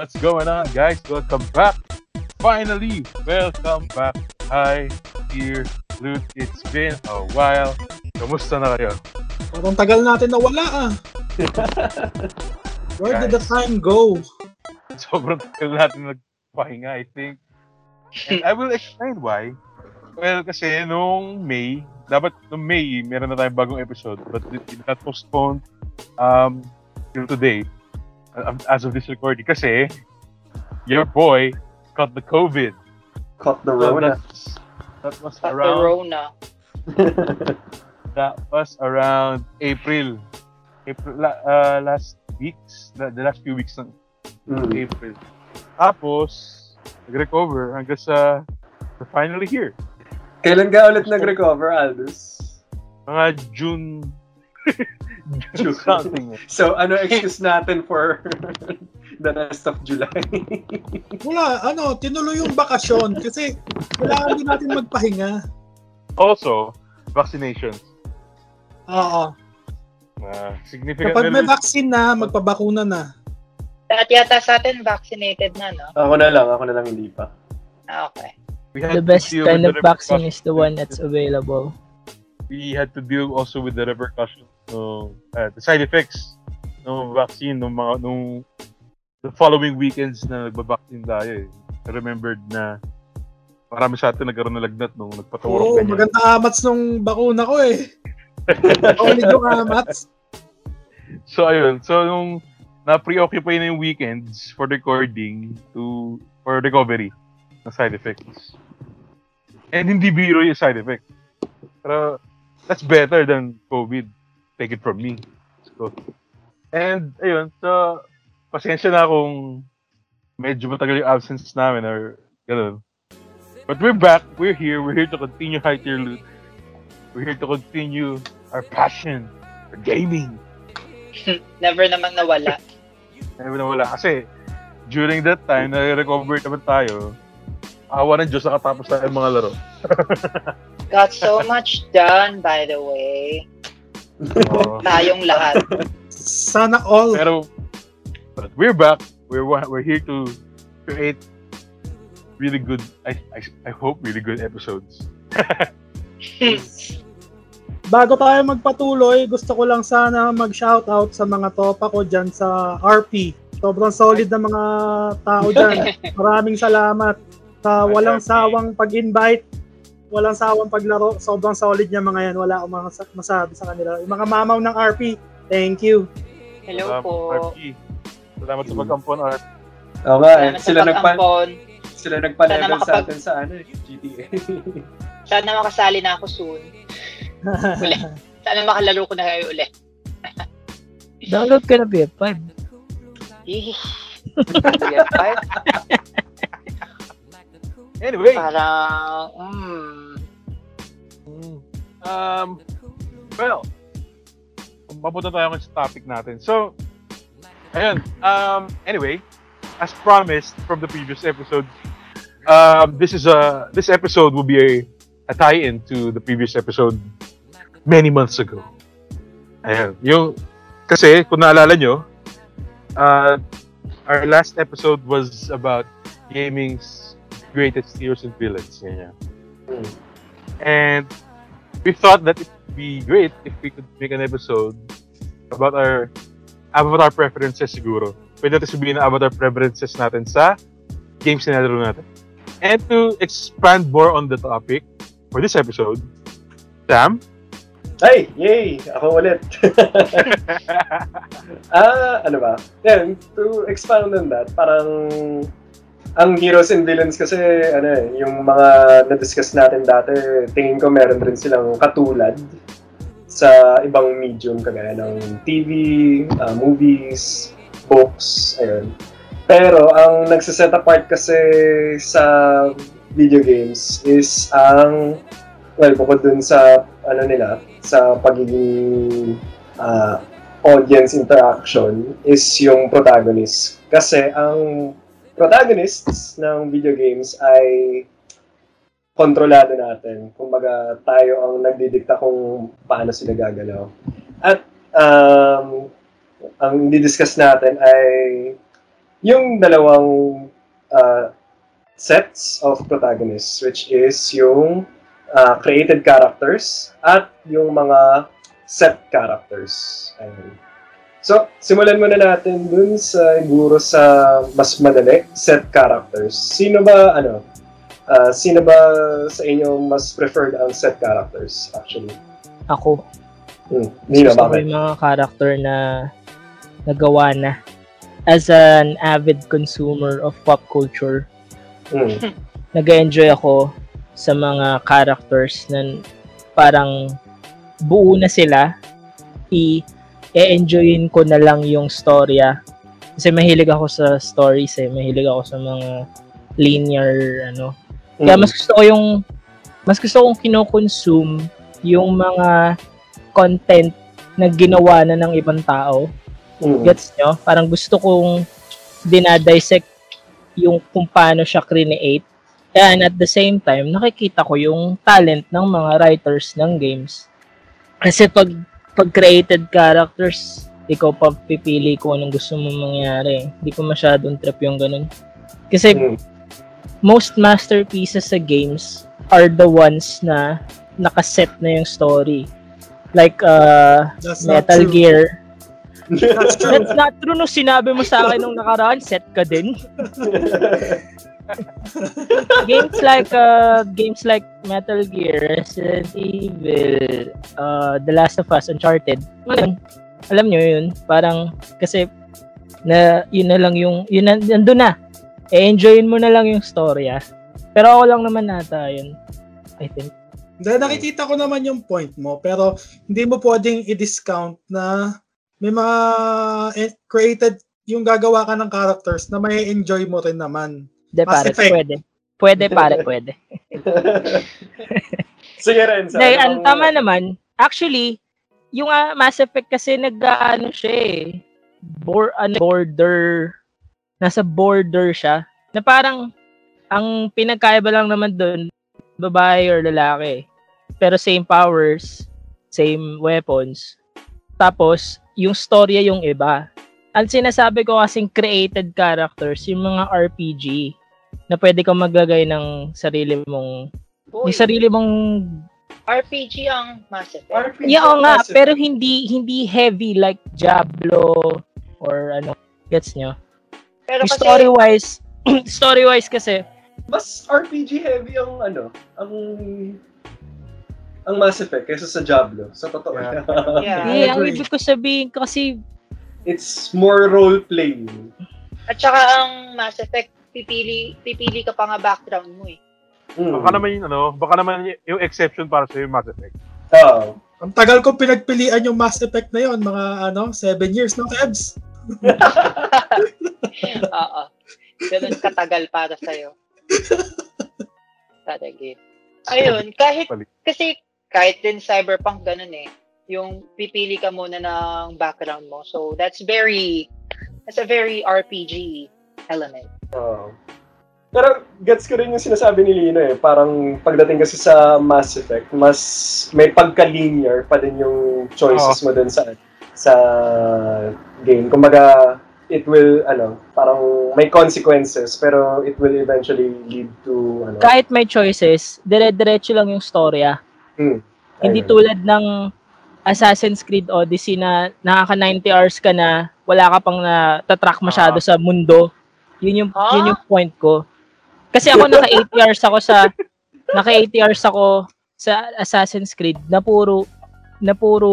What's going on, guys? Welcome back. Finally, welcome back. Hi, here, Luke. It's been a while. Kamusta na kayo? Parang tagal natin nawala ah. Where did the time go? Sobrang tagal natin nagpahinga, I think. And I will explain why. Well, kasi nung May, dapat nung May, meron na tayong bagong episode, but it, got postponed um, till today, as of this recording. Kasi, your boy caught the COVID. Caught the So Rona. that's, that was At the around Rona. that was around April. April uh, last weeks, the, the last few weeks ng Mm. April. Tapos, nag-recover hanggang sa we're finally here. Kailan ka ulit nag-recover, Aldous? Mga June Something. eh. So, ano excuse natin for the rest of July? Wala, ano, tinuloy yung bakasyon kasi kailangan din natin magpahinga. Also, vaccinations. Oo. Uh, significant Kapag may vaccine na, magpabakuna na. Lahat yata sa atin vaccinated na, no? ako na lang, ako na lang hindi pa. Ah, Okay. we had The best kind of vaccine is the one that's available. We had to deal also with the repercussions no, uh, the side effects ng vaccine nung mga nung the following weekends na nagba-vaccine tayo eh. I remembered na marami sa atin nagkaroon ng lagnat nung nagpaturok Oo, ganyan. maganda amats nung bakuna ko eh. Solid yung amats. So ayun, so nung na-preoccupy na yung weekends for recording to for recovery ng side effects. And hindi biro yung side effect. Pero that's better than COVID. Take it from me. So, and ayun, so pasensya na kung medyo matagal yung absence namin or ganun. But we're back. We're here. We're here to continue high tier loot. We're here to continue our passion for gaming. Never naman nawala. Sabi na wala. Kasi, during that time, na-recover naman tayo, awa ng Diyos, nakatapos tayo mga laro. Got so much done, by the way. Oo. Tayong lahat. Sana all. pero, but we're back. We're wa- we're here to create really good, I, I, I hope really good episodes. Bago tayo magpatuloy, gusto ko lang sana mag-shoutout sa mga topa ko dyan sa RP. Sobrang solid na mga tao dyan. Maraming salamat sa walang sawang pag-invite, walang sawang paglaro. Sobrang solid niya mga yan. Wala akong mga masabi sa kanila. Yung mga mamaw ng RP, thank you. Hello Salamat, po. RP. Salamat sa pagkampon, RP. Oo nga, eh. Sila, nagpa, sila nagpa-level sa atin sa ano, eh, GTA. Sana makasali na ako soon. Uli. Sana makalaro ko na kayo ulit. Download ka na BF5. Ih. BF5? Anyway, Parang, mm, um, well, papunta tayo sa topic natin. So, ayun, um, anyway, as promised from the previous episode, um, this is a, this episode will be a, a tie-in to the previous episode many months ago. Ayun, yung, kasi, kung naalala nyo, uh, our last episode was about gaming's greatest heroes and villains. Ganyan. Hmm. And we thought that it would be great if we could make an episode about our avatar preferences siguro. Pwede natin sabihin na avatar preferences natin sa games na nalaro natin. And to expand more on the topic for this episode, Sam, Ay, yay! Ako ulit. ah, ano ba? Yan, to expand on that, parang ang heroes and villains kasi, ano eh, yung mga na-discuss natin dati, tingin ko meron rin silang katulad sa ibang medium kagaya ng TV, ah, movies, books, ayun. Pero ang nagsiset apart kasi sa video games is ang well, bukod dun sa ano nila, sa pagiging ah, audience interaction is yung protagonist. Kasi ang protagonists ng video games ay kontrolado natin. Kumbaga, tayo ang nagdidikta kung paano sila gagalaw. At um, ang didiscuss natin ay yung dalawang uh, sets of protagonists, which is yung uh, created characters at yung mga set characters. Ayun. So, simulan muna natin dun sa siguro sa mas madali, set characters. Sino ba, ano, uh, sino ba sa inyo mas preferred ang set characters, actually? Ako. Hmm. Nino, Gusto ko bakit? yung mga character na nagawa na as an avid consumer of pop culture. Hmm. nag-enjoy ako sa mga characters na parang buo na sila. I e-enjoyin ko na lang yung storya. Kasi mahilig ako sa stories eh. Mahilig ako sa mga linear ano. Kaya Hmm. mas gusto ko yung mas gusto kong kino-consume yung mga content na ginawa na ng ibang tao. Hmm. Gets nyo? Parang gusto kong dinadissect yung kung paano siya create. And at the same time, nakikita ko yung talent ng mga writers ng games. Kasi pag pag created characters, ikaw pa pipili kung anong gusto mo mangyari. Hindi ko masyadong trip yung ganun. Kasi Hmm. most masterpieces sa games are the ones na nakaset na yung story. Like uh, That's not Metal true. Gear, That's true. That's not true nung sinabi mo sa akin nung nakaraan, set ka din. games like uh, games like Metal Gear, Resident Evil, uh, The Last of Us, Uncharted. Yun, alam nyo yun, parang kasi na yun na lang yung yun na, nandun na. E-enjoyin mo na lang yung storya. Pero ako lang naman nata yun. I think. Dahil nakikita ko naman yung point mo, pero hindi mo pwedeng i-discount na may mga eh, created yung gagawa ka ng characters na may enjoy mo rin naman. De, pare, Effect. pwede. Pwede, pare, pwede. Sige rin. Sa Hindi, ano ang tama naman, actually, yung ah, Mass Effect kasi nag-ano siya eh, bor ano, border, nasa border siya, na parang, ang pinagkaiba lang naman doon, babae or lalaki. Pero same powers, same weapons. Tapos, yung storya yung iba. Ang sinasabi ko kasing created characters, yung mga RPG, na pwede kang maglagay ng sarili mong, Uy, yung sarili mong RPG ang Mass Effect. RPG Yeah, oo nga, Mass pero hindi hindi heavy like Diablo or ano, gets nyo? Pero kasi, story-wise, story-wise kasi, mas RPG heavy ang ano, ang ang Mass Effect kaysa sa Diablo. Sa totoo. Yeah. Yeah. eh, ang ibig ko sabihin kasi, It's more role playing. at saka ang Mass Effect, pipili pipili ka pa nga background mo eh. Mm. Baka naman yung ano, baka naman yung exception para sa yung Mass Effect. Oo. Ang tagal ko pinagpilian yung Mass Effect na yon mga ano, 7 years no, Kebs? Oo. Ganun katagal para sa'yo. Talaga. Ayun, kahit, kasi kahit din cyberpunk ganun eh. Yung pipili ka muna ng background mo. So, that's very, that's a very RPG element. Oo. Pero gets ko rin yung sinasabi ni Lino eh. Parang pagdating kasi sa Mass Effect, mas may pagka-linear pa din yung choices mo dun sa sa game. Kumbaga, it will, ano, parang may consequences, pero it will eventually lead to, ano, kahit may choices, dire-diretso lang yung storya. hmm, Hindi tulad ng Assassin's Creed Odyssey na nakaka 90 hours ka na, wala ka pang na tatrack masyado Ah. sa mundo. Yun yung, Ah? yun yung point ko. Kasi ako naka 80 hours ako sa, naka 80 hours ako sa Assassin's Creed na puro, na puro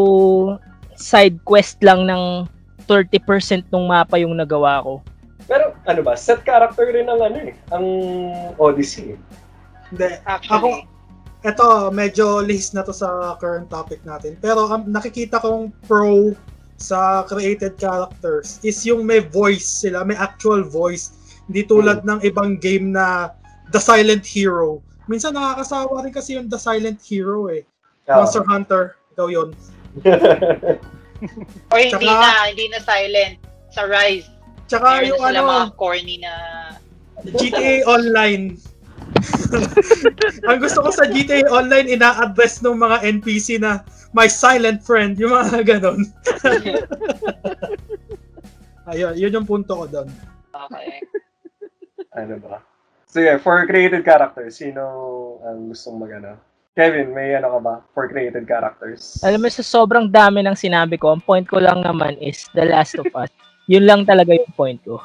side quest lang ng 30% ng mapa yung nagawa ko. Pero ano ba, set character rin ang ano eh, ang Odyssey. eh. Hindi. Actually. Ito, medyo list na to sa current topic natin. Pero ang nakikita kong pro sa created characters is yung may voice sila, may actual voice. Hindi tulad ng ibang game na The Silent Hero. Minsan nakakasawa rin kasi yung The Silent Hero eh. Oo. Monster Hunter, ikaw yun. Or hindi Tsaka- na, hindi na silent. Sa Rise. Tsaka Meron yung na sila ano, mga corny na GTA Online. Ang gusto ko sa GTA Online, ina-address ng mga NPC na my silent friend, yung mga ganon. Ayun, yun yung punto ko doon. Okay. Ano ba? So yeah, for created characters, sino ang gustong magana? Kevin, may ano ka ba for created characters? Alam mo, sa sobrang dami ng sinabi ko, ang point ko lang naman is The Last of Us. Yun lang talaga yung point ko.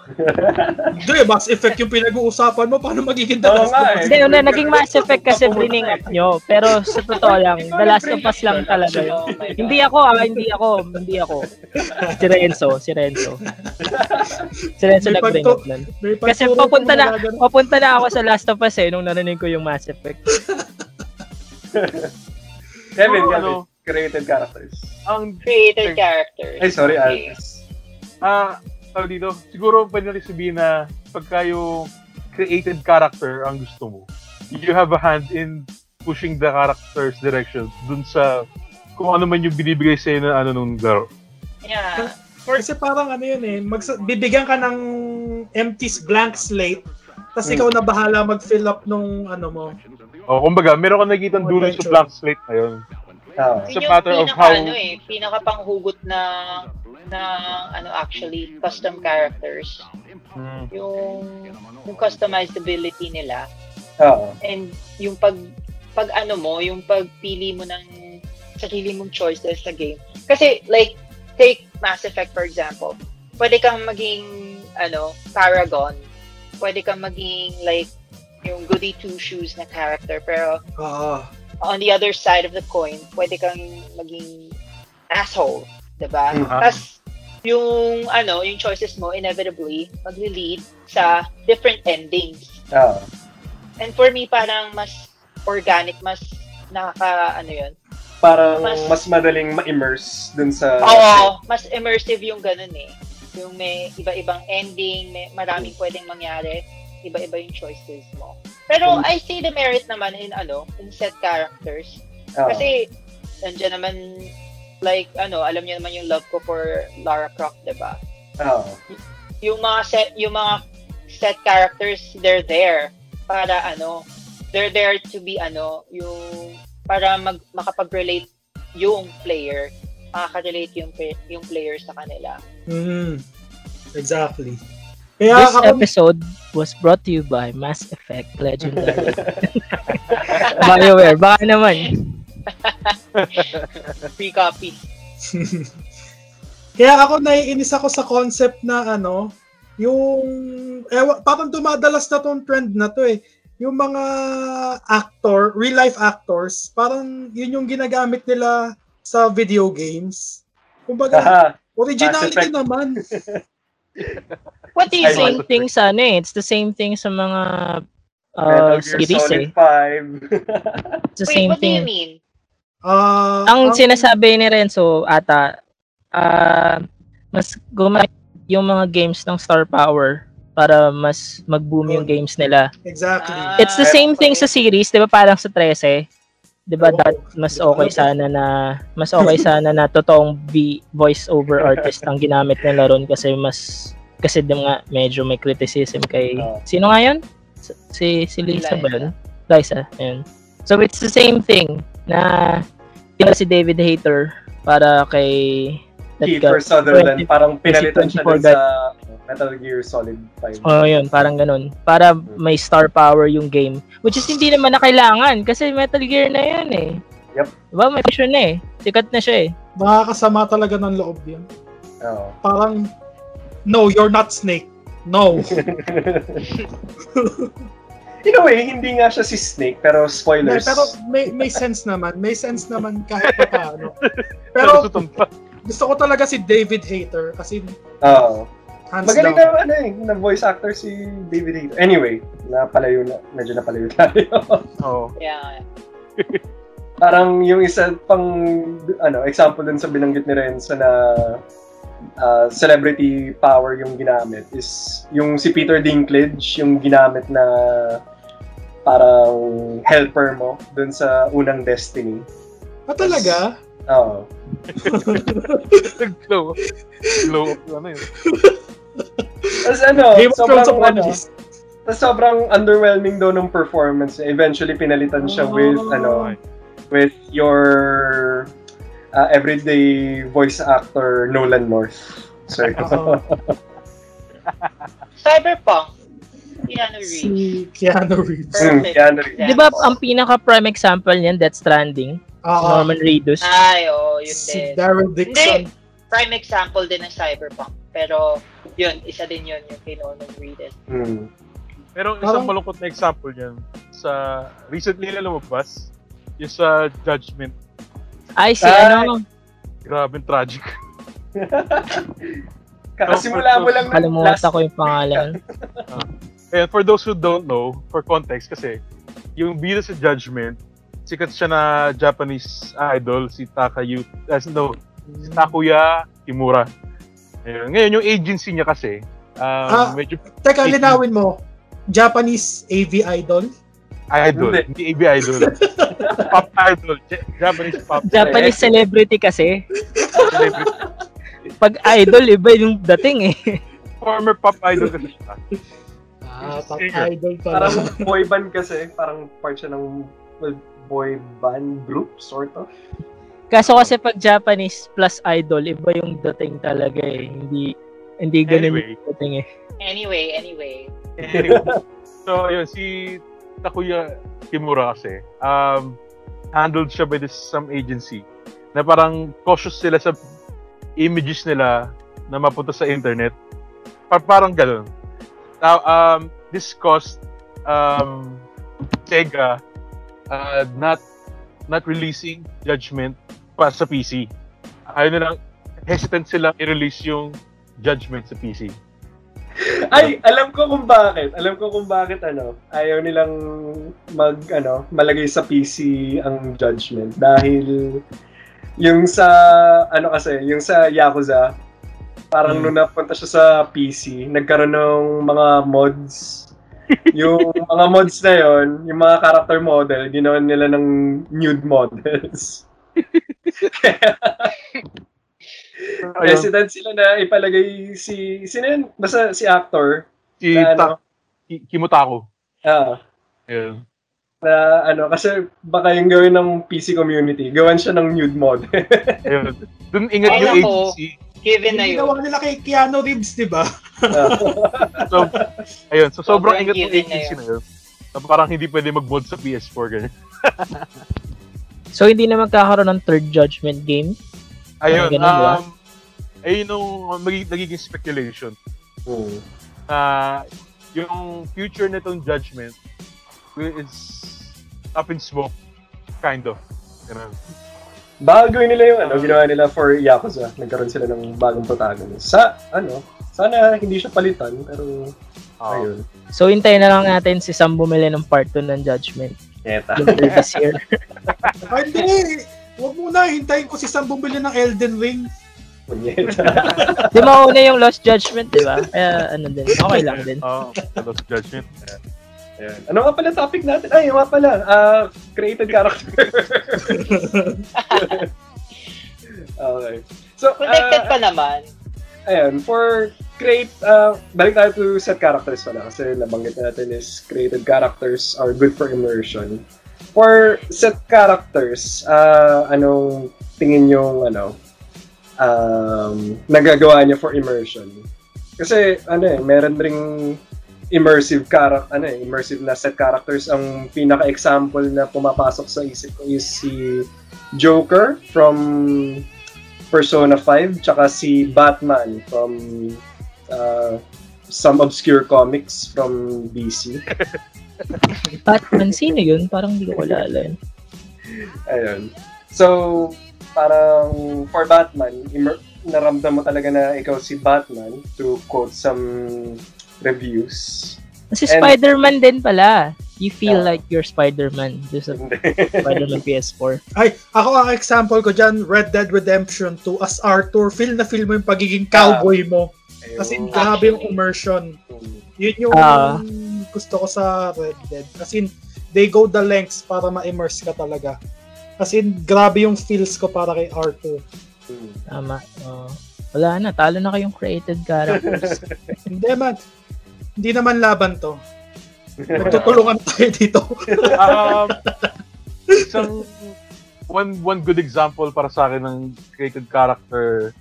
Hindi, Mass Effect yung pinag-uusapan mo. Paano magiging Oo The Last nga of eh. Us? Hindi, una, naging Mass Effect kasi bring up nyo. Pero sa totoo lang, The Last of Us lang talaga yun. Oh. Hindi ako, ah, hindi ako, hindi ako. Si Renzo, si Renzo. Si Renzo May nag-bring up nun. May Kasi pagturo papunta na, magagano. papunta na ako sa Last of Us eh, nung narinig ko yung Mass Effect. Kevin, Oo, Kevin, ano? created characters. Ang Created characters. Ay, sorry. Alves. Ah, tawag dito, siguro pwede rin sabihin na pagka yung created character ang gusto mo, you have a hand in pushing the character's direction dun sa kung ano man yung binibigay sa'yo na ano nung laro. Yeah. Kasi parang ano yun eh, magsa- bibigyan ka ng empty blank slate, tapos Hmm. ikaw na bahala mag-fill up nung ano mo. O, kumbaga, meron ka nakikita dulo sa blank slate na yun. Ah, It's a matter of pinaka, how- ano eh, pinaka panghugot ng ano actually custom characters Hmm. yung yung customizability nila oo. and yung pag pag ano mo yung pagpili mo ng sarili mong choices sa game kasi like take Mass Effect for example pwede kang maging ano Paragon pwede kang maging like yung goody two shoes na character pero Oo. On the other side of the coin, pwede kang maging asshole, 'di ba? Mhm. Tas yung ano, yung choices mo inevitably magli-lead sa different endings. Oo. And for me parang mas organic, mas nakaka ano 'yun. Parang Mas- mas madaling ma-immerse dun sa... Oo, mas immersive yung ganun eh. Yung may iba-ibang ending, may maraming pwedeng mangyari, iba-iba yung choices mo. Pero I see the merit naman in ano, in set characters. Oo. Kasi, nandiyan naman, like, ano, alam niyo naman yung love ko for Lara Croft, di ba? Oo. Yung mga set, yung mga set characters, they're there para, ano, they're there to be, ano, yung, para mag, makapag-relate yung player, makaka-relate yung, yung player sa kanila. Mm, exactly. Kaya This ako, episode was brought to you by Mass Effect Legendary. BioWare, baka naman. Free copy. kaya ako naiinis ako sa concept na ano, yung, ewa, parang dumadalas na tong trend na to eh. Yung mga actor, real life actors, parang yun yung ginagamit nila sa video games. Kumbaga, Aha. originality naman. What do you think? same thing sa ano eh. It's the same thing sa mga uh, series eh. 5. It's the Wait, same what do you thing. mean? Ah, Ang sinasabi ni Renzo ata, ah mas gumamit yung mga games ng Star Power para mas mag-boom yung games nila. Exactly. Ah, It's the same thing sa series, 'di ba? Parang sa 13. 'Di ba? Dat mas okay sana na mas okay sana na totoong B voice over artist ang ginamit nila ron kasi mas kasi din nga medyo may criticism kay sino nga 'yon? Si si Lisa ba yun? Liza, ayun. So it's the same thing na pinala si David Hater para kay that Kiefer. Sutherland. 20 Parang pinalitan siya 24 dun guy. sa Metal Gear Solid 5. Oh, yun, parang ganun. Para may star power yung game. Which is hindi naman na kailangan kasi Metal Gear na yun eh. Yep. Diba? May mission na eh. Sikat na siya eh. Nakakasama talaga ng loob yun. Oo. Parang, no, you're not Snake. No. In a way, hindi nga siya si Snake, pero Hindi, spoilers. pero may may sense naman. May sense naman kahit pa paano. Pero, gusto ko talaga si David Hater kasi Oo. Hands Magaling down. na, ano eh, na voice actor si David Hater. Anyway, napalayo na, medyo napalayo tayo. Oo. Yeah. Parang yung isa pang, ano, example dun sa binanggit ni Renzo na uh, celebrity power yung ginamit is yung si Peter Dinklage, yung ginamit na parang helper mo dun sa unang Destiny. Ah, talaga? Oo. Glow. Glow up. Ano yun? Tapos ano, Game of Thrones sobrang, ano, apologies. tapos sobrang underwhelming daw ng performance. Eventually, pinalitan siya with, Oh. ano, with your uh, everyday voice actor, Nolan North. So, Oo. Cyberpunk. Keanu Reeves. Si Keanu Reeves. Hmm, Perfect example. Di ba ang pinaka prime example niyan, Death Stranding? Oo. Norman Reedus. Ay, oo, yun si din. Daryl Dixon. Prime example din ng Cyberpunk. Pero, yun, isa din yun yung kay Norman Reedus. Hmm. Pero isang Parang- malungkot na example niyan sa recently na lumabas yung sa Judgment. Ay, si Ay. ano, Grabe tragic. Kasimula mo lang ng kalimutan last ko yung pangalan. And for those who don't know, for context kasi, yung bida sa Judgment, sikat siya na Japanese idol, si Takayu, as no, si Takuya Kimura. Ayun. Ngayon, yung agency niya kasi, um, Ah. medyo Teka, linawin mo. Japanese AV idol? idol, Hindi. hindi AV idol. pop idol, Japanese pop Japanese celebrity kasi. celebrity. Pag idol, iba yung dating eh. Former pop idol kasi siya. Ah, Singer. idol Parang pala. boy band kasi. Parang part siya ng boy band group, sort of. Kaso kasi pag Japanese plus idol, iba yung dating talaga eh. Hindi hindi ganun Anyway. yung dating eh. Anyway, anyway. Anyway, so yun, si Takuya Kimura kasi, um, handled siya by this some agency na parang cautious sila sa images nila na mapunta sa internet. Pa- parang ganun. Now, um, this caused um, Sega uh, not not releasing Judgment pa sa PC. Ayaw nilang, hesitant silang i-release yung Judgment sa PC. Ay, alam ko kung bakit. Alam ko kung bakit ano, ayaw nilang mag ano, malagay sa PC ang judgment dahil yung sa ano kasi, yung sa Yakuza parang Hmm. nung napunta siya sa PC, nagkaroon ng mga mods. yung mga mods na yon, yung mga character model, ginawa nila ng nude models. Ayun, Hesitant sila na ipalagay si, sino yun? Basta si actor. si na, ano, Ta- Ki- Kimutako. ah, Ayun. na ano, kasi baka yung gawin ng PC community, gawan siya ng nude model. Ayun. Doon ingat Ay, yung ako. agency. Given na yun. ginawa nila kay Keanu Reeves, di ba? So, ayun. So, sobrang Sobrang ingat yung na agency yun. na yun. Na parang hindi pwede mag-mod sa PS4 ganyan. So hindi na magkakaroon ng third judgment game. Ayun. Ganun? Um, ayun yung magiging, nagiging speculation Hmm. na yung future nitong judgment is up in smoke. Kind of. Ganun. Baka gawin nila yung ano, ginawa nila for Yakuza. Nagkaroon sila ng bagong protagonist. Sa, ano, sana hindi siya palitan, pero, Ah. ayun. So hintayin na lang natin si Sam bumili ng part 2 ng judgment. Eta. This year. Hindi. Huwag muna, hintayin ko si Sam bumili ng Elden Ring. Punyeta. Di mauna yung Lost Judgment, di ba? Kaya ano din, okay lang din. Oo. sa Lost Judgment. Ayan. Ano nga pala topic natin? Ay, nga pala. ah created character. okay. So, Connected ah, pa naman. Ayan, for create, uh, balik tayo to set characters pala kasi nabanggit natin is created characters are good for immersion. For set characters, uh, anong tingin yung ano, um, nagagawa niya for immersion? Kasi ano eh, meron ring immersive character, ano eh, immersive na set characters. Ang pinaka-example na pumapasok sa isip ko is si Joker from Persona 5, tsaka si Batman from uh, some obscure comics from DC. Batman, sino yun? Parang hindi ko alala yun. Ayun. So, parang for Batman, immer- naramdam mo talaga na ikaw si Batman to quote some reviews. Si And- Spider-Man din pala. You feel Yeah. like you're Spider-Man. Doon sa Spider-Man PS4. Ay, ako ang example ko dyan, Red Dead Redemption 2 as Arthur, feel na feel mo yung pagiging cowboy mo. Kasi Ayun. grabe yung immersion. Yun yung Ah. gusto ko sa Red Dead. Kasi they go the lengths para ma-immerse ka talaga. Kasi grabe yung feels ko para kay Arthur. Tama. Oo. wala na. Talo na kayong created characters. Hindi man, hindi naman laban to. Magtutulungan tayo dito. um, isang one one good example para sa akin ng created character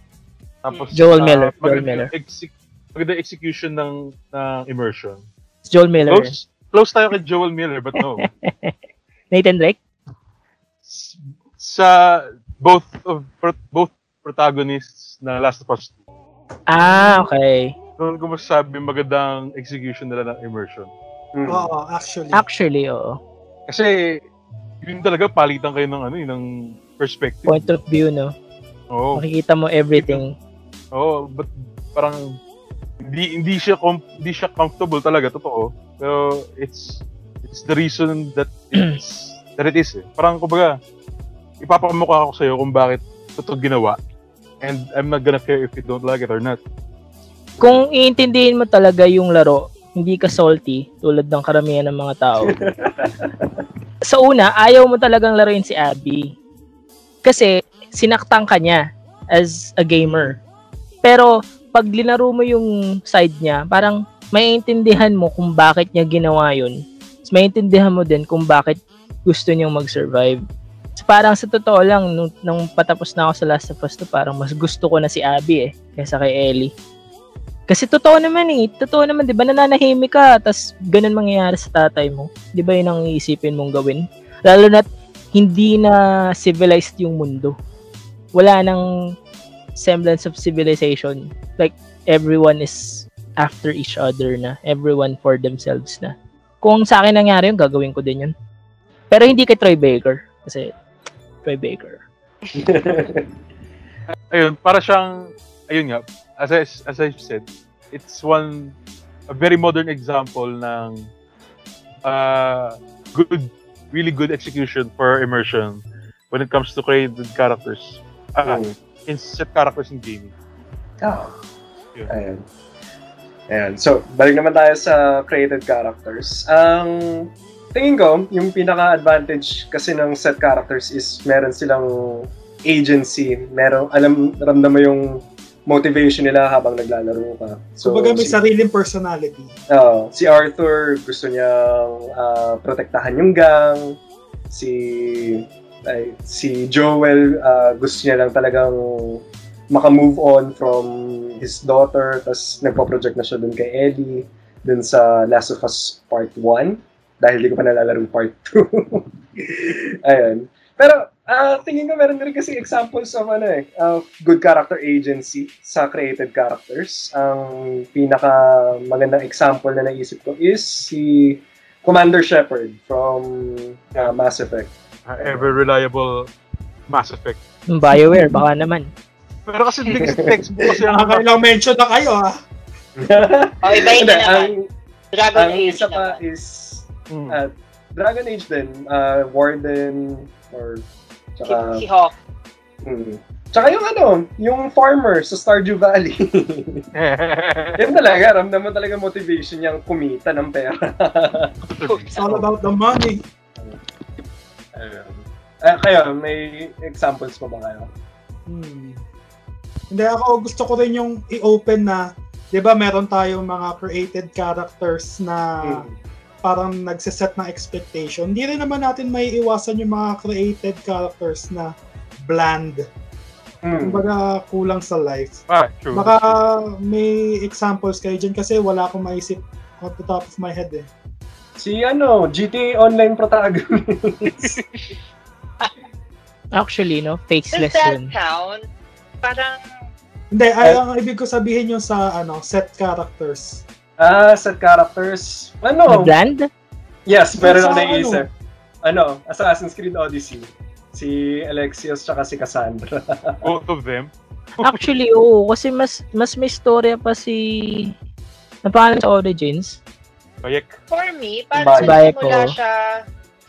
tapos Joel ah, Miller, Joel Miller. exec- maganda execution ng, ng immersion. Joel Miller. Close, close tayo kay Joel Miller, but no. Nathan Drake? Sa both of both protagonists na Last of Us 2. Ah, okay. Doon ko masasabi magandang execution nila ng immersion. Mm. Oo, actually. Actually, oo. Kasi yun talaga palitan kayo ng ano, eh, ng perspective. Point of view, no? Oo. Makikita mo everything. Oo, but parang hindi hindi siya com- hindi siya comfortable talaga totoo. Pero it's it's the reason that it's that it is. Eh. Parang kumbaga ipapamukha ko sa kung bakit totoo ginawa. And I'm not gonna care if you don't like it or not. Kung iintindihin mo talaga yung laro, hindi ka salty tulad ng karamihan ng mga tao. sa una, ayaw mo talagang laruin si Abby. Kasi sinaktan ka niya as a gamer. Pero pag linaro mo yung side niya, parang maiintindihan mo kung bakit niya ginawa yun. Mas maiintindihan mo din kung bakit gusto niyang mag-survive. So, parang sa totoo lang, nung, nung patapos na ako sa Last of Us 2, parang mas gusto ko na si Abby eh, kaysa kay Ellie. Kasi totoo naman eh, totoo naman, di ba nananahimik ka, tas ganun mangyayari sa tatay mo. Di ba yun ang iisipin mong gawin? Lalo na hindi na civilized yung mundo. Wala nang semblance of civilization. Like, everyone is after each other na. Everyone for themselves na. Kung sa akin nangyari yun, gagawin ko din yun. Pero hindi kay Troy Baker. Kasi, Troy Baker. Ayun, para siyang ayun nga, as I, as I said, it's one a very modern example ng uh, good really good execution for immersion when it comes to created characters. Ah, Mm. in set characters in gaming. Ah. Yun. Ayan. Ayan. So, balik naman tayo sa created characters. Ang tingin ko, yung pinaka-advantage kasi ng set characters is meron silang agency. Meron, alam, ramdam mo yung motivation nila habang naglalaro ka. So, Kumbaga may si, sariling personality. Oo. si Arthur gusto niyang ah, protektahan yung gang. Si ay, si Joel ah, gusto niya lang talagang maka-move on from his daughter tapos nagpo-project na siya dun kay Ellie dun sa Last of Us Part 1 dahil di ko pa nalalaro Part 2. Ayun. Pero ah, tingin ko meron rin kasi examples of ano eh, of good character agency sa created characters. Ang pinaka magandang example na naisip ko is si Commander Shepard from ah, Mass Effect. Uh, ever reliable Mass Effect. Yung Bioware, baka naman. Pero kasi kasi textbook kasi ang Nakakailang mention na kayo ah. Oh, Hindi, na naman. ang, Dragon ang Age isa pa naman. is Mm. ah, Dragon Age din, ah, Warden or tsaka si Hawk. mm, tsaka yung ano, yung farmer sa Stardew Valley. Yan talaga, ramdam mo talaga motivation niyang kumita ng pera. It's all about the money. Ayun. Eh, kayo, may examples pa ba kayo? Hmm. Hindi ako gusto ko rin yung i-open na 'di ba meron tayong mga created characters na Mm. Parang nagse-set ng expectation. Hindi rin naman natin may iwasan yung mga created characters na bland. Mm. Kumbaga kulang sa life. ah, true. Baka may examples kayo dyan kasi wala akong maisip off the top of my head eh. Si ano, GTA Online protagonist. Actually, no? Does Faceless that yun. count? Parang, Hindi, ay, ang ibig ko sabihin yung sa ano, set characters. Ah, set characters. Ano? Nag-land? Yes, meron Sa ako naisip. Ano? Assassin's Creed Odyssey. Si Alexios tsaka si Cassandra. Both of them. Actually, oo. Kasi mas mas may storya pa si... Napangalan sa Origins. Bayek. for me, parang Bayan nagsimula ko. siya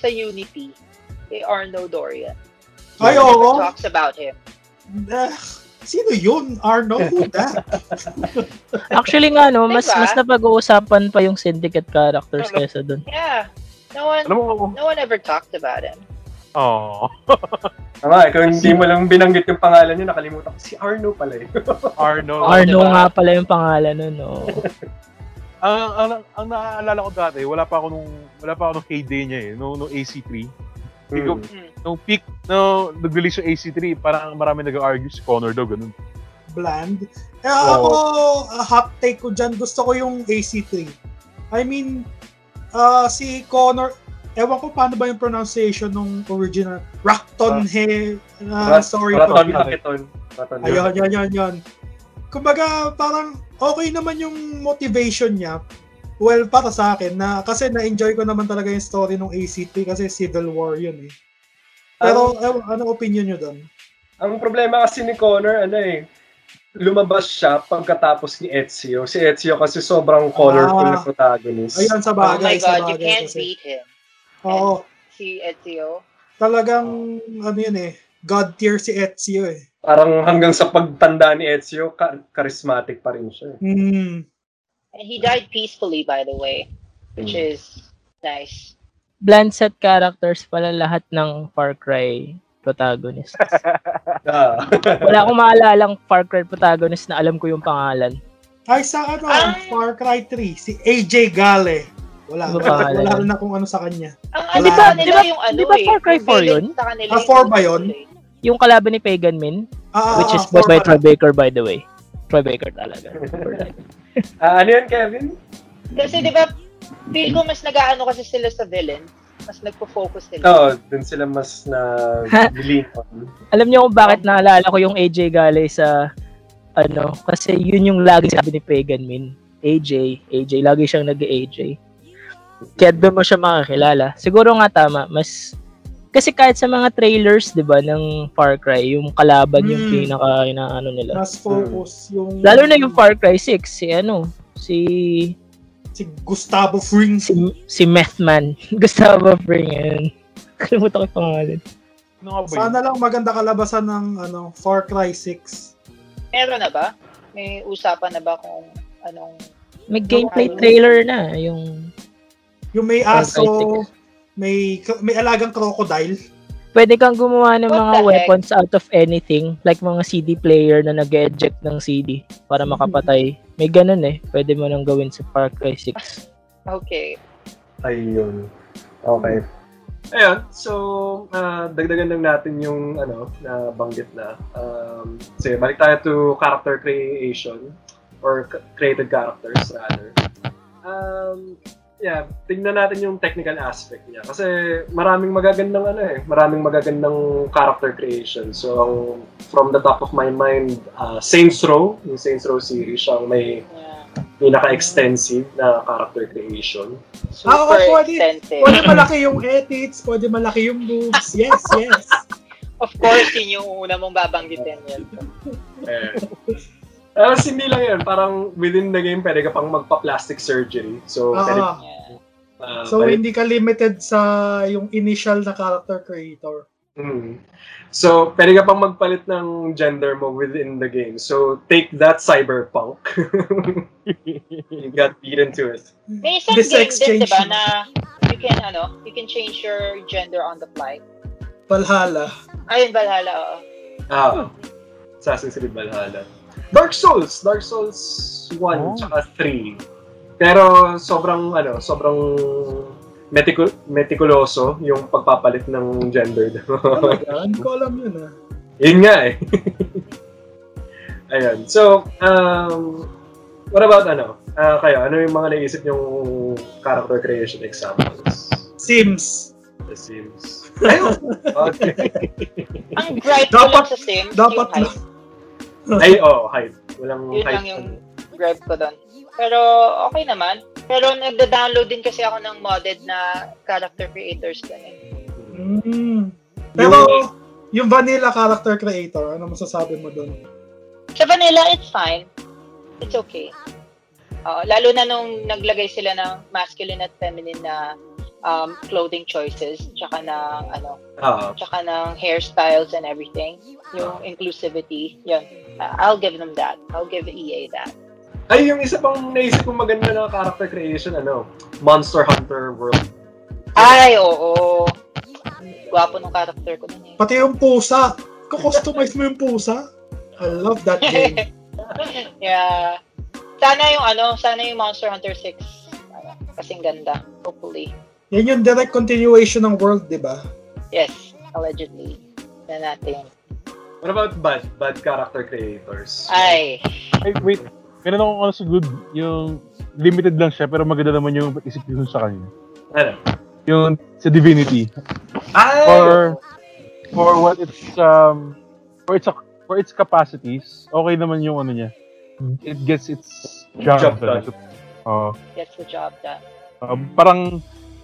sa Unity. Kay Arno Dorian. Ay, oo. talks about him. Sino yun? Arno? Who that? Actually nga, no, mas Diba? mas napag-uusapan pa yung syndicate characters Ano? kaysa dun. Yeah. No one, Alam mo, no one ever talked about him. oh, Tama, ikaw hindi mo lang binanggit yung pangalan niya, nakalimutan ko. Si Arno pala eh. Arno. Arno diba? nga pala yung pangalan nun, no. ang, ang, ang naaalala ko dati, wala pa ako nung, wala pa ako nung heyday niya eh, nung, nung AC3. Mm. Nung peak, no, nag-release yung AC3, parang marami nag-argue si Connor daw, ganun. bland. Eh, ako, uh, hot take ko dyan, gusto ko yung AC3. I mean, uh, si Connor, ewan ko paano ba yung pronunciation ng original. Rakton He, uh, sorry po. Raton Hackathon. Raton Ayun, yun, yun, yun. Kumbaga, parang okay naman yung motivation niya. Well, para sa akin, na, kasi na-enjoy ko naman talaga yung story ng AC3 kasi Civil War yun eh. Pero, ewan, anong opinion nyo doon? Ang problema kasi ni Connor, ano eh, lumabas siya pagkatapos ni Ezio. Si Ezio kasi sobrang colorful Ah. na protagonist. Ayun, sa Oh bagay, my sa God, you bagay can't kasi. beat him. Oo, Si Ezio. talagang, ano yun eh, God tier si Ezio eh. Parang hanggang sa pagtanda ni Ezio, ka- charismatic pa rin siya. Hmm. And he died peacefully, by the way, which Hmm. is nice. Bland set characters pala lahat ng Far Cry protagonist. Ah. Wala akong maalalang Far Cry protagonist na alam ko yung pangalan. Ay, sa ano, Ah. Far Cry 3, si AJ Gale. Wala, Ano wala, wala rin na kung ano sa kanya. Ang Wala. sa kanila Di ba- yung ano di ba eh. Far Cry yung 4 villain yun? Ah, yung 4 ba yun? Yung kalaban ni Pagan Min, Ah, which ah, is ah, by Troy. Baker by the way. Troy Baker talaga. Ah, ano yun, Kevin? Kasi di ba, feel ko mas nag-aano kasi sila sa villain. Mas nagpo-focus sila. Oo, dun sila mas na lean on. Alam niyo kung bakit naalala ko yung AJ Gale sa ano, kasi yun yung lagi sabi ni Pagan Min. AJ, AJ, lagi siyang nag-AJ. Kaya doon mo siya makakilala. Siguro nga tama, mas kasi kahit sa mga trailers, 'di ba, ng Far Cry, yung kalaban yung Mm. pinaka inaano nila. Mas focus yung... Lalo na yung Far Cry 6, si ano, si Si Gustavo Fring. si, si Methman. Gustavo Fring, yun. Kalimutan ko yung pangalan. Ano ba? Sana lang maganda kalabasan ng ano Far Cry 6. Meron na ba? May usapan na ba kung anong... May gameplay Ano? trailer na, yung Yung may aso, may may alagang crocodile. pwede kang gumawa ng What mga weapons out of anything, like mga CD player na nag-eject ng CD para makapatay. May ganun eh. Pwede mo nang gawin sa Far Cry 6. Okay. Ayun. Okay. Ayun, so ah, dagdagan lang natin yung ano na banggit na. Um, sige, balik tayo to character creation or c- created characters rather. Um, yeah, tingnan natin yung technical aspect niya kasi maraming magagandang ano eh, maraming magagandang character creation. So from the top of my mind, uh, Saints Row, yung Saints Row series, siyang may Yeah. pinaka-extensive na character creation. Super Ah, oo, pwede. extensive. Pwede malaki yung edits, pwede malaki yung boobs. Yes, yes. Of course, yun yung una mong babanggitin yun. Eh. Tapos hindi lang yun, parang within the game pwede ka pang magpa-plastic surgery. So, pwede, Ah, Yeah. uh, so pwede- hindi ka limited sa yung initial na character creator. Mm. So, pwede ka pang magpalit ng gender mo within the game. So, take that cyberpunk. you got beaten to it. May isang This game din, exchange diba, mo. na you can, ano, you can change your gender on the fly. Valhalla. Ayun, Valhalla, oo. Ah, Assassin's Creed Valhalla. Dark Souls! Dark Souls 1 Oh. tsaka 3. Pero sobrang ano, sobrang meticu- meticuloso yung pagpapalit ng gender. Talaga, hindi ko alam yun ah. Yun nga eh. Ayun. So, um, what about ano? Ah, kayo, ano yung mga naisip yung character creation examples? Sims. The Sims. Ayun! Okay. Ang gripe ko Dapat- lang sa Sims, dapat yung Ay, oh, hype. Walang Yun hype. lang yung gripe ko doon. Pero okay naman. Pero nagda-download din kasi ako ng modded na character creators ko eh. Mm. Pero yung vanilla character creator, ano masasabi mo doon? Sa vanilla, it's fine. It's okay. Oo, lalo na nung naglagay sila ng masculine at feminine na um, clothing choices, tsaka ng, ano, Ah, tsaka ng hairstyles and everything. Yung inclusivity, yun. Uh, I'll give them that. I'll give EA that. Ay, yung isa pang naisip kong maganda na character creation, ano, Monster Hunter World. Ay, oo. Gwapo ng character ko dun eh. Pati yung pusa. Kukustomize mo yung pusa. I love that game. yeah. Sana yung ano, sana yung Monster Hunter 6. Ano, kasing ganda. Hopefully. Yan yung direct continuation ng world, di ba? Yes, allegedly. Na natin. What about bad bad character creators? Ay, Ay, wait. Meron akong ano sa good, yung limited lang siya, pero maganda naman yung isip yun sa kanya. Ano? Yung sa Divinity. Ay! For, for what it's, um, for its, for its capacities, okay naman yung ano niya. It gets its job, Job done. Oo. gets the job done. Um, parang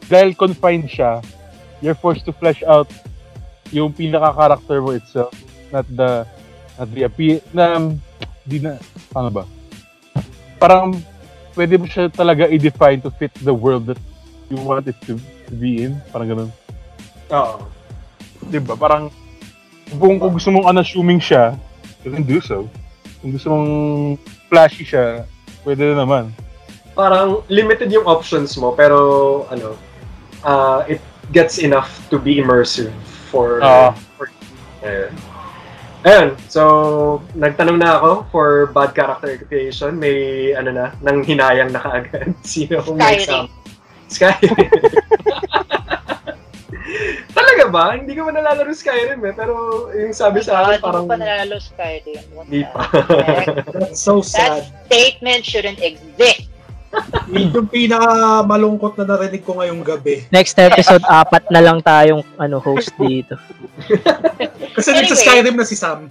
dahil confined siya, you're forced to flesh out yung pinaka-character mo itself, not the not the appeal na di na paano ba? Parang pwede mo siya talaga i-define to fit the world that you want it to, to be in. Parang ganun. Oo. 'Di ba? Parang kung, kung gusto mong unassuming siya, you can do so. Kung gusto mong flashy siya, pwede na naman. Parang limited yung options mo, pero ano, uh, it gets enough to be immersive for... Ah. for Ayun. Ayun, so nagtanong na ako for bad character creation. May ano na, nang hinayang na kaagad. Sino kung may example? Skyrim. Talaga ba? Hindi ko pa nalalaro Skyrim eh. Pero yung sabi sa akin Hindi parang... mo pa nanalo Skyrim. Hindi pa. That's so That sad. statement shouldn't exist. Yun yung pinaka malungkot na narinig ko ngayong gabi. Next episode, apat na lang tayong ano host dito. Kasi Anyway. nagsa Skyrim na si Sam.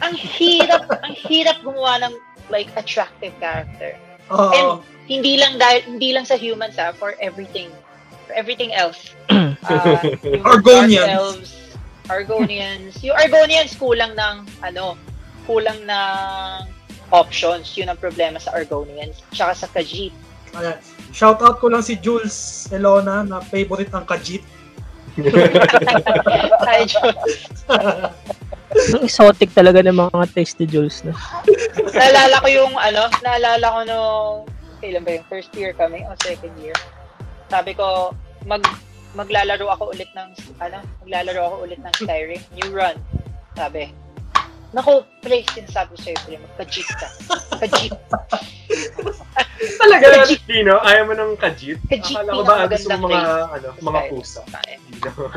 Ang hirap, ang hirap gumawa ng like attractive character. Oo. Hindi lang dahil hindi lang sa humans ah, for everything. For everything else. Uh, Argonians. Elves, Argonians. Yung Argonians kulang ng ano, kulang ng options. Yun ang problema sa Argonians. Tsaka sa Khajiit. Ayan. Shout out ko lang si Jules Elona na favorite ang Kajit. Ay, Diyos. Ang exotic talaga ng mga taste ni Jules. No? naalala ko yung ano, naalala ko nung kailan ba yung first year kami o second year. Sabi ko, mag maglalaro ako ulit ng ano, maglalaro ako ulit ng Skyrim, new run. Sabi. Naku, pre, sinasabi ko sa'yo, pre, magka-jeep ka. Ka-jeep. Talaga, Kajit. Dino, ayaw mo ng kajit? Kajit, Akala ko ba gusto mo mga, ano, mga pusa?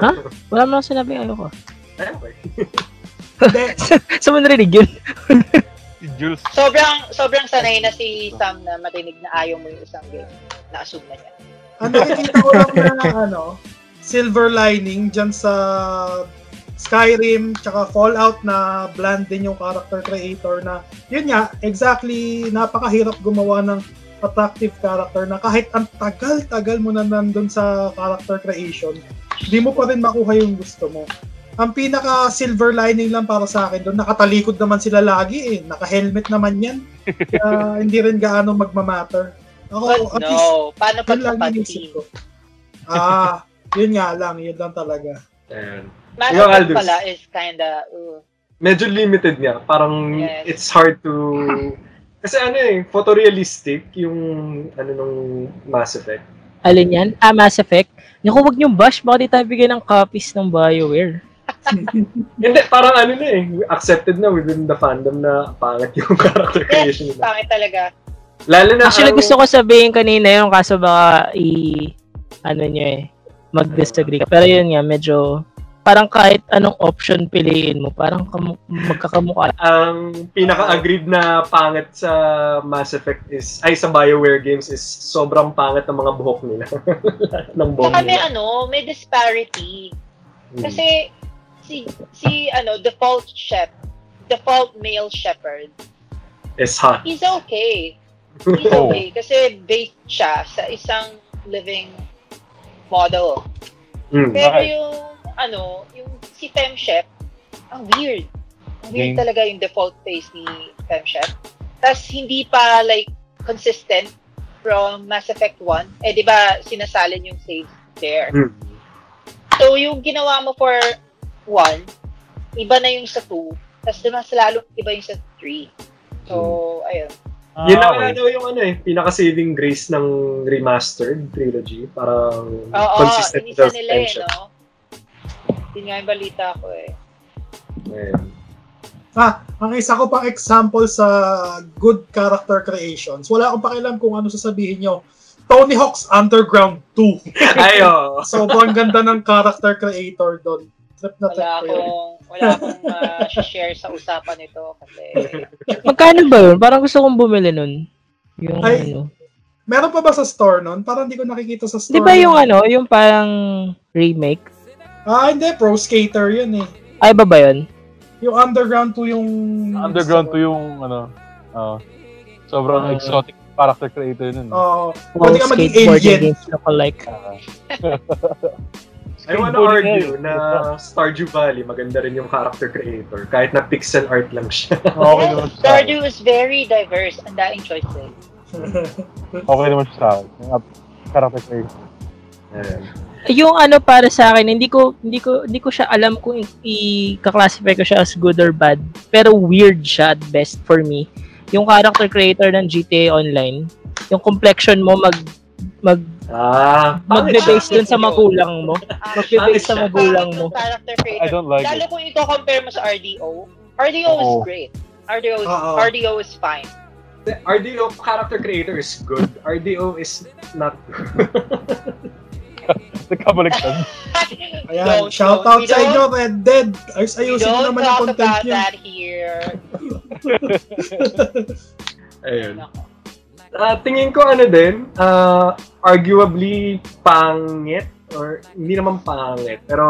Ha? Wala mo lang sinabing ayoko. Ay, okay. Hindi. Sa mo narinig yun? Si Jules, Sobrang, sobrang sanay na si Sam na matinig na ayaw mo yung isang game. Na-assume na niya. Ang nakikita ko lang na ano, silver lining dyan sa Skyrim tsaka Fallout na bland din yung character creator na yun nga, exactly napakahirap gumawa ng attractive character na kahit ang tagal-tagal mo na nandun sa character creation, hindi mo pa rin makuha yung gusto mo. Ang pinaka silver lining lang para sa akin doon, nakatalikod naman sila lagi eh. Naka-helmet naman yan. Kaya hindi rin gaano magmamatter. Ako, But at least, no, paano pag. Ah, yun nga lang, yun lang talaga. Ayan. Mass Yung Effect Aldous. pala is kinda, uh, Medyo limited nga. Parang Yes. it's hard to... Kasi ano eh, photorealistic yung ano nung Mass Effect. Alin yan? Ah, Mass Effect. Naku, wag niyong bash. Baka di tayo bigyan ng copies ng BioWare. Hindi, parang ano na eh, accepted na within the fandom na pangit yung character creation nila. pangit talaga. Lalo na Actually, ang- gusto ko sabihin kanina yung kaso baka i... Ano nyo eh. Mag-disagree ka. Pero yun nga, medyo... Parang kahit anong option piliin mo, parang kamu- magkakamukha. ang pinaka-agreed na pangit sa Mass Effect is, ay sa BioWare games is sobrang pangit ng mga buhok nila. ng bomb Saka may ano, may disparity. Hmm. Kasi si si ano, default shep, default male shepherd, is hot. he's okay. He's Oh. okay kasi based siya sa isang living model. Mm. Pero Okay. yung ano, yung si Fem Chef, ang weird. Ang weird Game. talaga yung default face ni Fem Chef. Tapos hindi pa like consistent from Mass Effect 1. Eh di ba sinasalin yung save there. Mm. So yung ginawa mo for 1, iba na yung sa 2. Tapos mas lalong iba yung sa 3. So, ayun. ah, Yun ang okay. ano yung ano eh, pinaka-saving grace ng remastered trilogy. Parang Oo, consistent with nila eh, no? Yun nga yung balita ko eh. Ayun. Ah, ang isa ko pang example sa good character creations. Wala akong pakialam kung ano sasabihin nyo. Tony Hawk's Underground 2. Ay, oo. Sobrang ganda ng character creator doon. Trip na trip Wala ko yun. akong, Wala akong uh, share sa usapan nito kasi Magkano ba yun? Parang gusto kong bumili nun. Yung Ay. ano. Meron pa ba sa store nun? Parang hindi ko nakikita sa store. Di ba yung nun. ano, yung parang remake? Ah, hindi. Pro Skater yun eh. Ay, ba ba yun? Yung Underground 2 yung... Underground to yung, ano, ah, sobrang Ah. exotic character creator nun. Oo. Wow, Pwede ka maging alien. Ah. I wanna argue na Stardew Valley, maganda rin yung character creator. Kahit na pixel art lang siya. Okay naman siya. Stardew is very diverse. Ang daing choices. Okay naman siya. Yung character creator. Ayan. Yung ano para sa akin, hindi ko hindi ko hindi ko siya alam kung i-classify ko siya as good or bad. Pero weird siya at best for me. Yung character creator ng GTA Online, yung complexion mo mag mag Ah, magbe-base dun sa magulang mo. Magbe-base sa magulang mo. Character creator. I don't like Lalo it. kung i-compare mo sa RDO. RDO is Oo. great. RDO is, Oo. RDO is fine. RDO character creator is good. RDO is not Nagkabaliktad. Ayan, Don't- shout don't- out we sa don't- inyo, Red Dead. Ayos We ayusin mo don't naman yung talk content about nyo. that here. Ayun. Ah, tingin ko ano din, ah, arguably pangit or hindi naman pangit, pero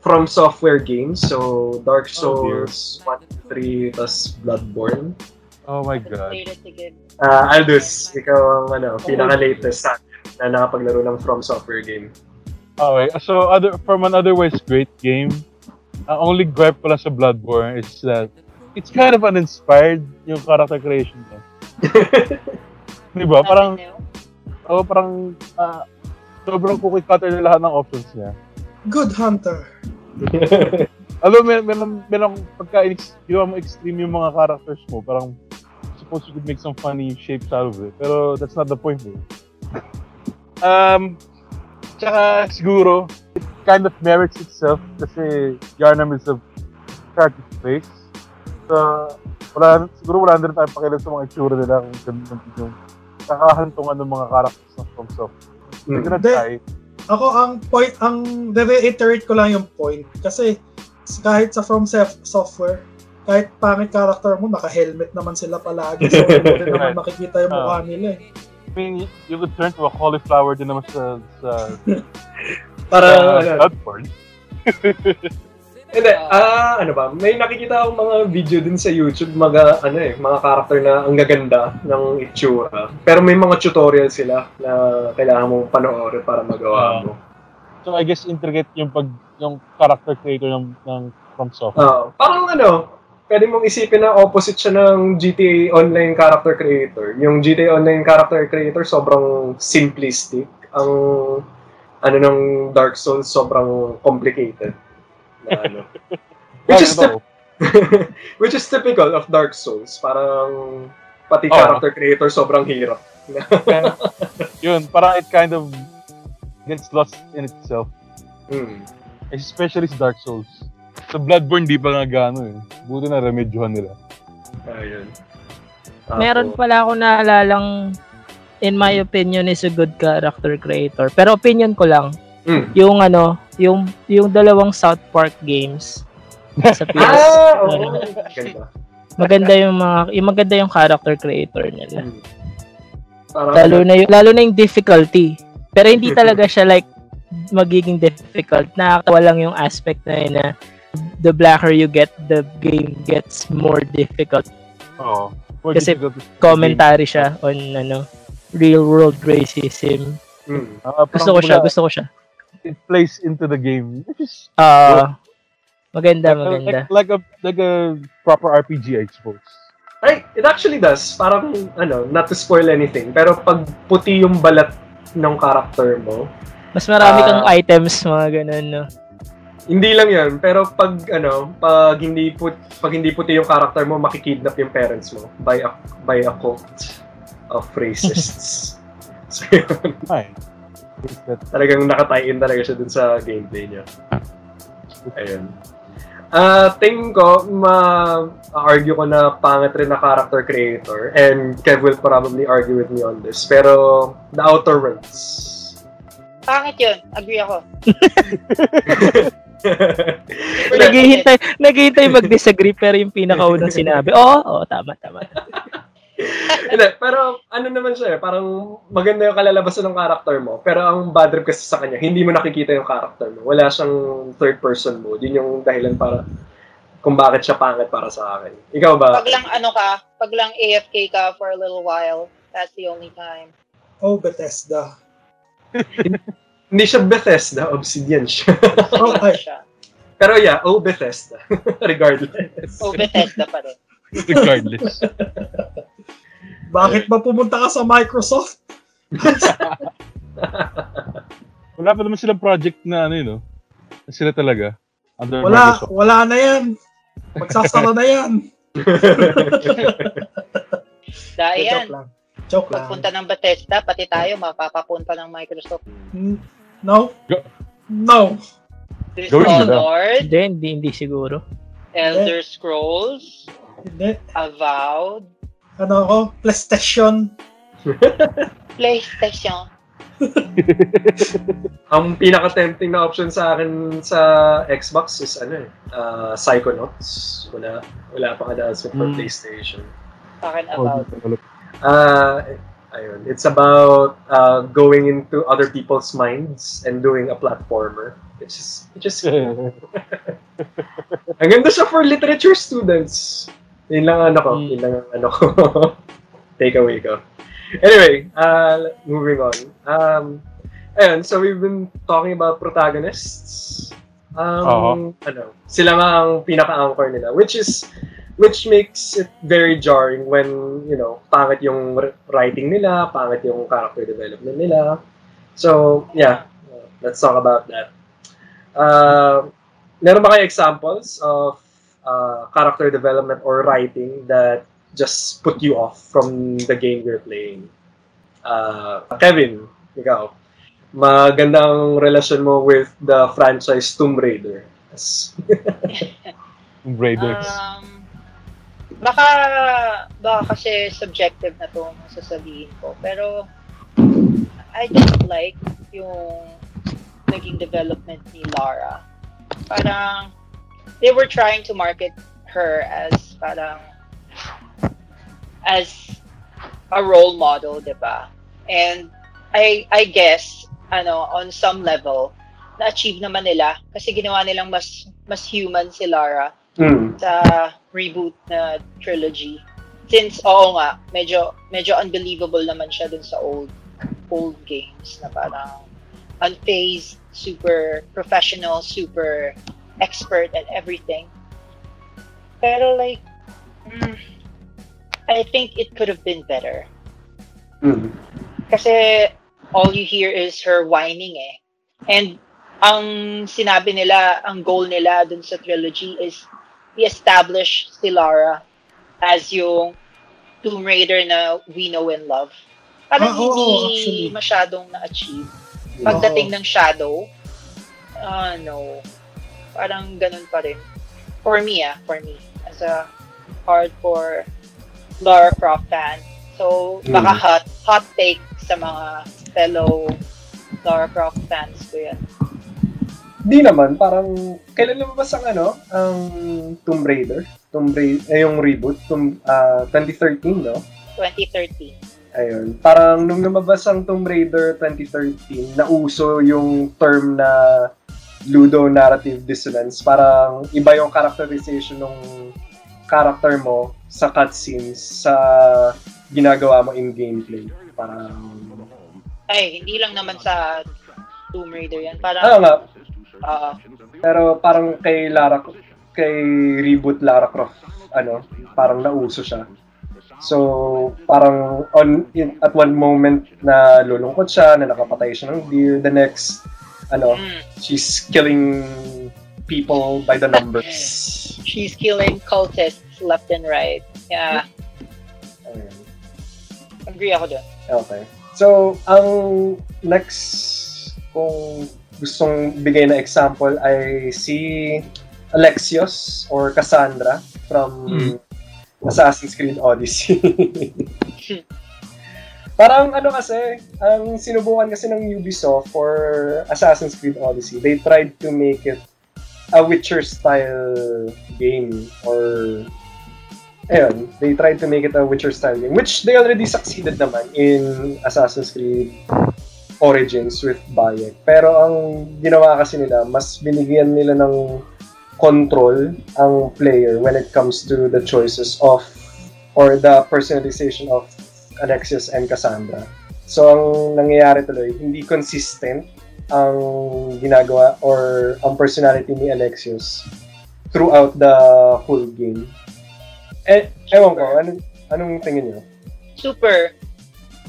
from software games, so Dark Oh. Souls 1, 3, tas Bloodborne. Oh my god. Ah, Aldous, ikaw ang ano, pinaka-latest sa akin na nakapaglaro ng From Software game. Okay, so other from an otherwise great game, ang only gripe ko lang sa Bloodborne is that it's kind of uninspired yung character creation niya. Di ba? Parang, oh, parang, ah, sobrang cookie cutter na lahat ng options niya. Good Hunter. Alam mo, may, may, may, may pagka ginawa mo extreme yung mga characters mo, parang suppose you could make some funny shapes out of it. Pero that's not the point eh. Um, tsaka siguro, it kind of merits itself kasi Yarnam is a character space. So, wala, siguro wala na rin tayong pakialam sa mga itsura nila kung ganun yung kakahantungan ng mga characters ng From Software. They're gonna Hindi. try. Ako ang point, ang reiterate ko lang yung point. Kasi kahit sa From Software, kahit pangit character mo, naka-helmet naman sila palagi. So, hindi naman makikita yung mukha nila eh. Mean, you could turn to a cauliflower din naman sa, sa, Para, sa ano. Hindi, ah, ano ba, may nakikita akong mga video din sa YouTube, mga, ano eh, mga character na ang gaganda ng itsura. Pero may mga tutorial sila na kailangan mong panoorin para magawa Ah. mo. So I guess intricate yung pag yung character creator ng ng From Software. Ah, parang ano, pwede mong isipin na opposite siya ng GTA Online character creator. Yung GTA Online character creator sobrang simplistic. Ang ano ng Dark Souls sobrang complicated. Na, ano. which is ako? which is typical of Dark Souls. Parang pati Oo. character creator sobrang hirap. yun, parang it kind of gets lost in itself. Hmm. Especially sa Dark Souls. Sa Bloodborne, di pa nga gano eh. Buti na remedyohan nila. Ayun. Meron Tapos- pala ako naalalang in my opinion is a good character creator. Pero opinion ko lang, Hmm. yung ano, yung yung dalawang South Park games sa PS. Ah, Ganda. maganda yung mga yung maganda yung character creator nila. Parang, Lalo na yung, lalo na yung difficulty. Pero hindi talaga siya like magiging difficult. Nakakatawa lang yung aspect na yun na the blacker you get, the game gets more difficult. Oo. More Kasi difficult Commentary siya on ano real world racism. hmm. Ah, parang Gusto ko siya, gusto ko siya. It plays into the game. Ah, maganda, like, maganda. Like, like a like a proper RPG, I suppose. Ay, it actually does. Parang, ano, not to spoil anything, pero pag puti yung balat ng character mo, Mas marami ah, kang items, mga ganun, no? Hindi lang yun, pero pag, ano, pag hindi, put, pag hindi puti yung character mo, makikidnap yung parents mo by a, by a cult of racists. so, yun, Ay. Talagang nakatie-in talaga siya dun sa gameplay niya. Ayun. Ah, tingin ko, ma-argue ko na pangit rin na character creator and Kev will probably argue with me on this. Pero, The Outer Worlds. Pangit yun. Agree ako. naghihintay, naghihintay mag-disagree pero yung pinakaunang sinabi, oo, oh, oh, tama, tama. Hindi, pero ano naman siya eh, parang maganda yung kalalabasan ng character mo, pero ang bad trip kasi sa kanya, hindi mo nakikita yung character mo. Wala siyang third person mode. Yun yung dahilan para kung bakit siya pangit para sa akin. Ikaw ba? Pag lang ano ka, pag lang AFK ka for a little while, that's the only time. Oh, Bethesda. Hindi siya Bethesda, Obsidian siya. Okay. Siya. pero yeah, oh Bethesda. Regardless. O Bethesda pa rin. Regardless. Bakit ba pumunta ka sa Microsoft? Wala pa naman silang project na ano yun, no? Na Sila talaga. Under Wala, Microsoft. wala na yan. Magsasara na yan. Dahil yan, Joke lang. Joke lang. pagpunta ng Bethesda, pati tayo mapapapunta ng Microsoft. Hmm, No? Go- No. Gawin na. Dishonored, Hindi, hindi, hindi siguro. Elder Scrolls, Hindi. Avowed, Ano ako? PlayStation. PlayStation. Ang pinaka-tempting na option sa akin sa Xbox is ano eh, uh, Psychonauts. Wala, wala pang announcement for Hmm. PlayStation. Akin Oh, Avowed. Uh, ayun, it's about uh, going into other people's minds and doing a platformer. It's just, it's just Ang ganda siya for literature students. Yun lang ano ko. Mm. Yun lang ano ko. Take away ko. Anyway, uh, moving on. Um, ayun, so we've been talking about protagonists. Um, ano, sila nga ang pinaka-anchor nila, which is which makes it very jarring when, you know, pangit yung writing nila, pangit yung character development nila. So, yeah, uh, let's talk about that. Uh, meron ba kayo examples of uh, character development or writing that just put you off from the game you're playing? Uh, Kevin, ikaw, magandang relasyon mo with the franchise Tomb Raider. Yes. Tomb Raiders. Um, baka, baka kasi subjective na to ang sasabihin ko. Pero, I just like yung naging development ni Lara. Parang, they were trying to market her as parang, as a role model, di ba? And, I, I guess, ano, on some level, na-achieve naman nila kasi ginawa nilang mas mas human si Lara Mm. sa reboot na trilogy. Since, oo nga, medyo, medyo unbelievable naman siya dun sa old old games na parang unfazed, super professional, super expert at everything. Pero like, mm, I think it could have been better. Mm. Kasi all you hear is her whining eh. And ang sinabi nila, ang goal nila dun sa trilogy is i-establish si Lara as yung Tomb Raider na we know and love. Parang Ah, oo, hindi actually. masyadong na-achieve. Pagdating ng Shadow, ah no. Parang ganun pa rin. For me ah, for me. As a hardcore Lara Croft fan. So, baka Mm. hot, hot take sa mga fellow Lara Croft fans ko yan. Di naman, parang, kailan lumabas ang ano, ang Tomb Raider? Tomb Raider, eh, yung reboot, Tomb, ah, 2013, no? 2013. Ayun. Parang nung lumabas ang Tomb Raider 2013, nauso yung term na ludo narrative dissonance. Parang iba yung characterization ng character mo sa cutscenes sa ginagawa mo in gameplay. Parang, Ay, hindi lang naman sa Tomb Raider yan. ano Parang, nga, ah, pero parang kay Lara, kay reboot Lara Croft, ano, parang nauso siya. So, parang on in, at one moment na lulungkot siya, na nakapatay siya ng deer, the next, ano, mm, she's killing people by the numbers. she's killing cultists left and right. Yeah, Ayun. agree ako dun. Okay. So, ang next kung gustong bigay na example ay si Alexios or Cassandra from Hmm. Assassin's Creed Odyssey. Parang ano kasi, ang sinubukan kasi ng Ubisoft for Assassin's Creed Odyssey, they tried to make it a Witcher style game or ayun, they tried to make it a Witcher style game which they already succeeded naman in Assassin's Creed Origins with Bayek. Pero ang ginawa kasi nila, mas binigyan nila ng control ang player when it comes to the choices of or the personalization of Alexius and Cassandra. So, ang nangyayari tuloy, hindi consistent ang ginagawa or ang personality ni Alexius throughout the whole game. Eh, ewan ko, anong, anong tingin niyo? Super.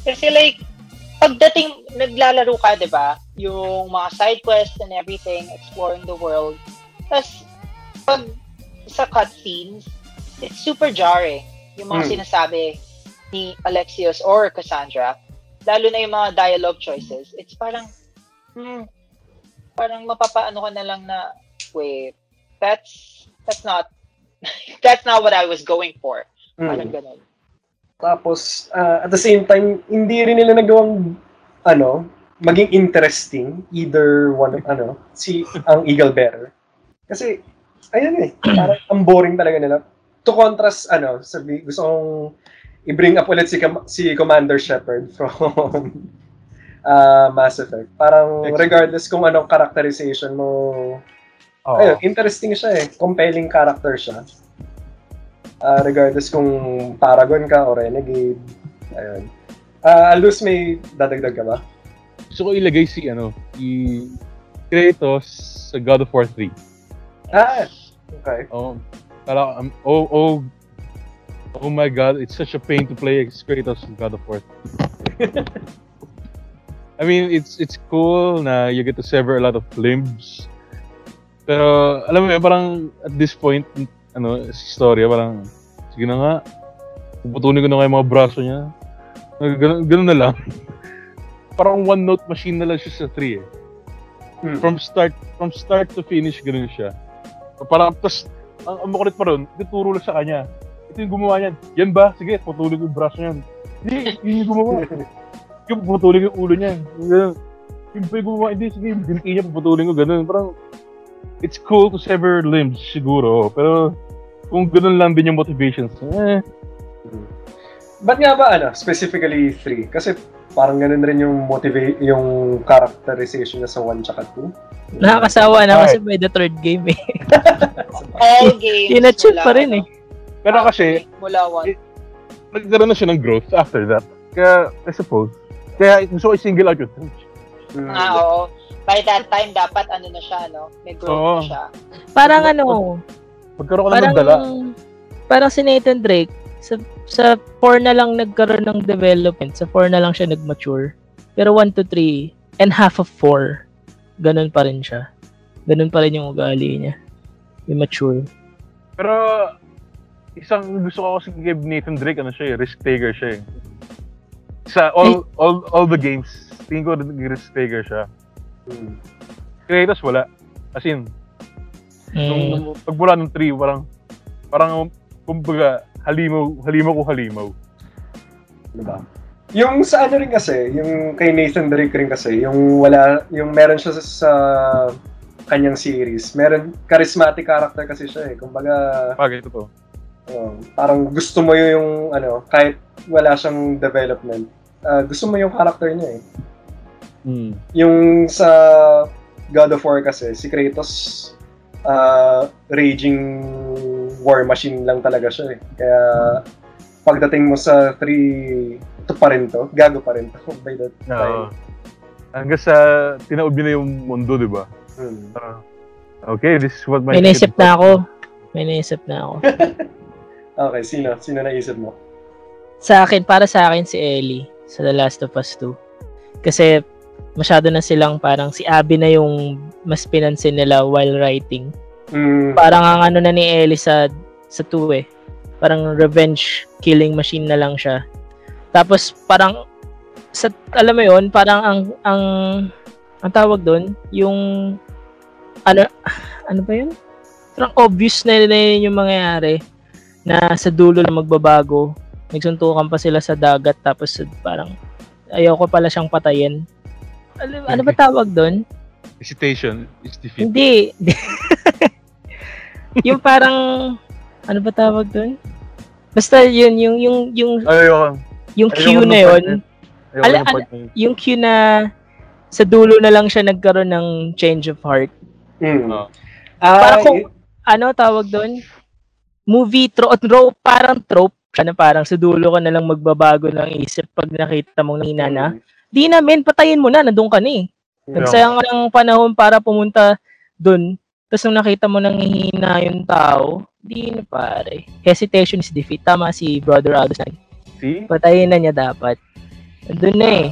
Kasi like, pagdating, naglalaro ka, di ba? Yung mga side quests and everything, exploring the world. Tapos, pag sa cutscenes, it's super jarring. Yung mga Hmm. sinasabi ni Alexios or Cassandra, lalo na yung mga dialogue choices, it's parang, hmm, parang mapapaano ka na lang na, wait, that's, that's not, that's not what I was going for. Parang Hmm. ganun. Tapos, ah, at the same time, hindi rin nila nagawang, ano, maging interesting, either one, of, ano, si, ang Eagle Bearer. Kasi, ayun eh, parang ang boring talaga nila. To contrast, ano, sabi, gusto kong i-bring up ulit si, si Commander Shepard from ah, Mass Effect. Parang, regardless kung anong characterization mo, Oo. ayun, interesting siya eh. Compelling character siya. Ah, regardless kung Paragon ka o Renegade. Ayun. Ah, Alus, may dadagdag ka ba? Gusto ko ilagay si, ano, si Kratos sa God of War 3. Ah, okay. Oh, para, um, oh, oh, oh my God, it's such a pain to play as Kratos in God of War. I mean, it's it's cool na you get to sever a lot of limbs. Pero, alam mo yun, parang at this point, ano, sa storya, parang, sige na nga, puputulin ko na kayo mga braso niya. Ganun, ganun na lang. parang one-note machine na lang siya sa 3 eh. Hmm. From start, from start to finish, ganun siya. Parang, tas, ang, ang makulit pa ron, ituturo lang sa kanya. Ito yung gumawa niyan. Yan ba? Sige, putulin ko yung braso niyan. Hindi, yun yung gumawa. yung putulin yung ulo. Yung Ganun. Yung pa yung gumawa, hindi, sige, binti niya, puputulin ko, ganun. Parang, it's cool to sever limbs, siguro. Pero, kung ganun lang din yung motivations, eh, Ba't nga ba, ano, specifically 3? Kasi parang ganun rin yung motivate, yung characterization niya sa 1 tsaka 2. Nakakasawa na kasi by the third game eh. All games. Mula, pa rin eh. pero kasi, Mula one. nagkaroon na siya ng growth after that. Kaya, I suppose, kaya gusto ko i-single out yun. Mm. Ah, oo. By that time, dapat ano na siya, no? May growth Oo. na siya. Parang ano, Magkaroon ka na parang, ng dala. parang si Nathan Drake, sa, sa 4 na lang nagkaroon ng development, sa 4 na lang siya nag-mature. Pero 1 to 3, and half of 4, ganun pa rin siya. Ganun pa rin yung ugali niya. Yung mature. Pero, isang gusto ko kasi kay Nathan Drake, ano siya eh, risk taker siya eh. Sa all, all, all the games, tingin ko risk taker siya. Mm. Kratos wala. As in, Mm. nung pagmula ng 3, parang, parang, kumbaga, halimaw, halimaw ko halimaw. Diba? Yung sa ano rin kasi, yung kay Nathan Drake rin kasi, yung wala, yung meron siya sa, sa kanyang series, meron, charismatic character kasi siya eh. Kumbaga, Bagay, totoo. oh, parang gusto mo yung, ano, kahit wala siyang development, ah, gusto mo yung character niya eh. Mm. Yung sa God of War kasi, si Kratos, ah, raging war machine lang talaga siya eh. Kaya, pagdating mo sa 3, ito pa rin to, gago pa rin to by that Oo. time. Hanggang sa tinaob na yung mundo, di ba? Hmm. Parang, okay, this is what my May naisip na ako. May naisip na ako. Okay, sino? Sino naisip mo? sa akin, para sa akin si Ellie sa The Last of Us 2. Kasi masyado na silang parang si Abby na yung mas pinansin nila while writing. Mm, Parang ang ano na ni Ellie sa sa 2 eh. Parang revenge killing machine na lang siya. Tapos parang sa alam mo yon parang ang ang ang tawag doon yung ano ano ba yun? Parang obvious na na yun yung mangyayari na sa dulo na magbabago. Nagsuntukan pa sila sa dagat tapos parang ayoko pala siyang patayin. Ano, ano ba tawag doon? Hesitation is defeat. Hindi. yung parang, ano ba tawag doon? Basta yun, yung, yung, yung, Ayoko. yung Q na yun, Ala- yun. yung Q na sa dulo na lang siya nagkaroon ng change of heart. Mm. Oo. Ah, Para kung, ano tawag doon? Movie trope, trope, parang trope siya na parang sa dulo ka na lang magbabago ng isip pag nakita mong nina na. Di na, men, patayin mo na, nandun ka na eh. Nagsayang ka ng panahon para pumunta dun. Tapos nung nakita mo nang hihina yung tao, di na pare. Hesitation is defeat. Tama si Brother Aldous. na. See? Patayin na niya dapat. Nandun na eh.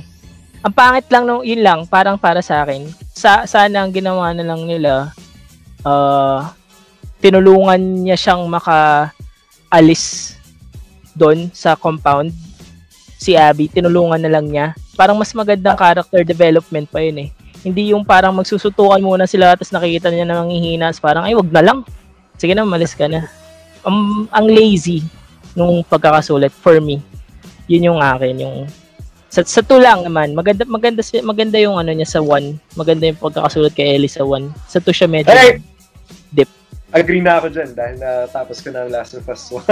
Ang pangit lang nung yun lang, parang para sa akin. Sa, sana ang ginawa na lang nila, ah, tinulungan niya siyang maka-alis doon sa compound. Si Abby, tinulungan na lang niya. Parang mas magandang character development pa yun eh. Hindi yung parang magsusutukan muna sila tapos nakikita niya na manghihinas. Parang, ay, wag na lang. Sige na, malis ka na. Ang, ang lazy nung pagkakasulat for me. Yun yung akin, yung sa, sa two lang naman, maganda maganda si- maganda yung ano niya sa one. Maganda yung pagkakasulat kay Ellie sa one. Sa two siya medyo Hey! Dip. Agree na ako dyan dahil natapos ko na ang Last of Us 1.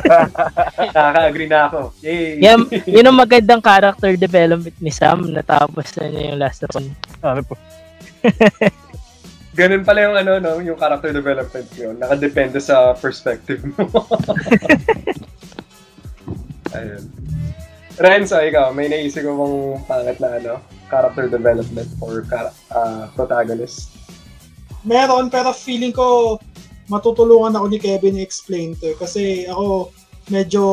Nakaka-agree na ako. Yay! Yan, yun ang magandang character development ni Sam. Natapos na niya yung last one. Ano po? Ganun pala yung ano, no, yung character development yun. Nakadepende sa perspective mo. Ayun. Renzo, ikaw, may naisip ko bang pangit na ano, character development for char- ah, protagonist? Meron, pero feeling ko matutulungan ako ni Kevin i-explain to. Kasi ako, medyo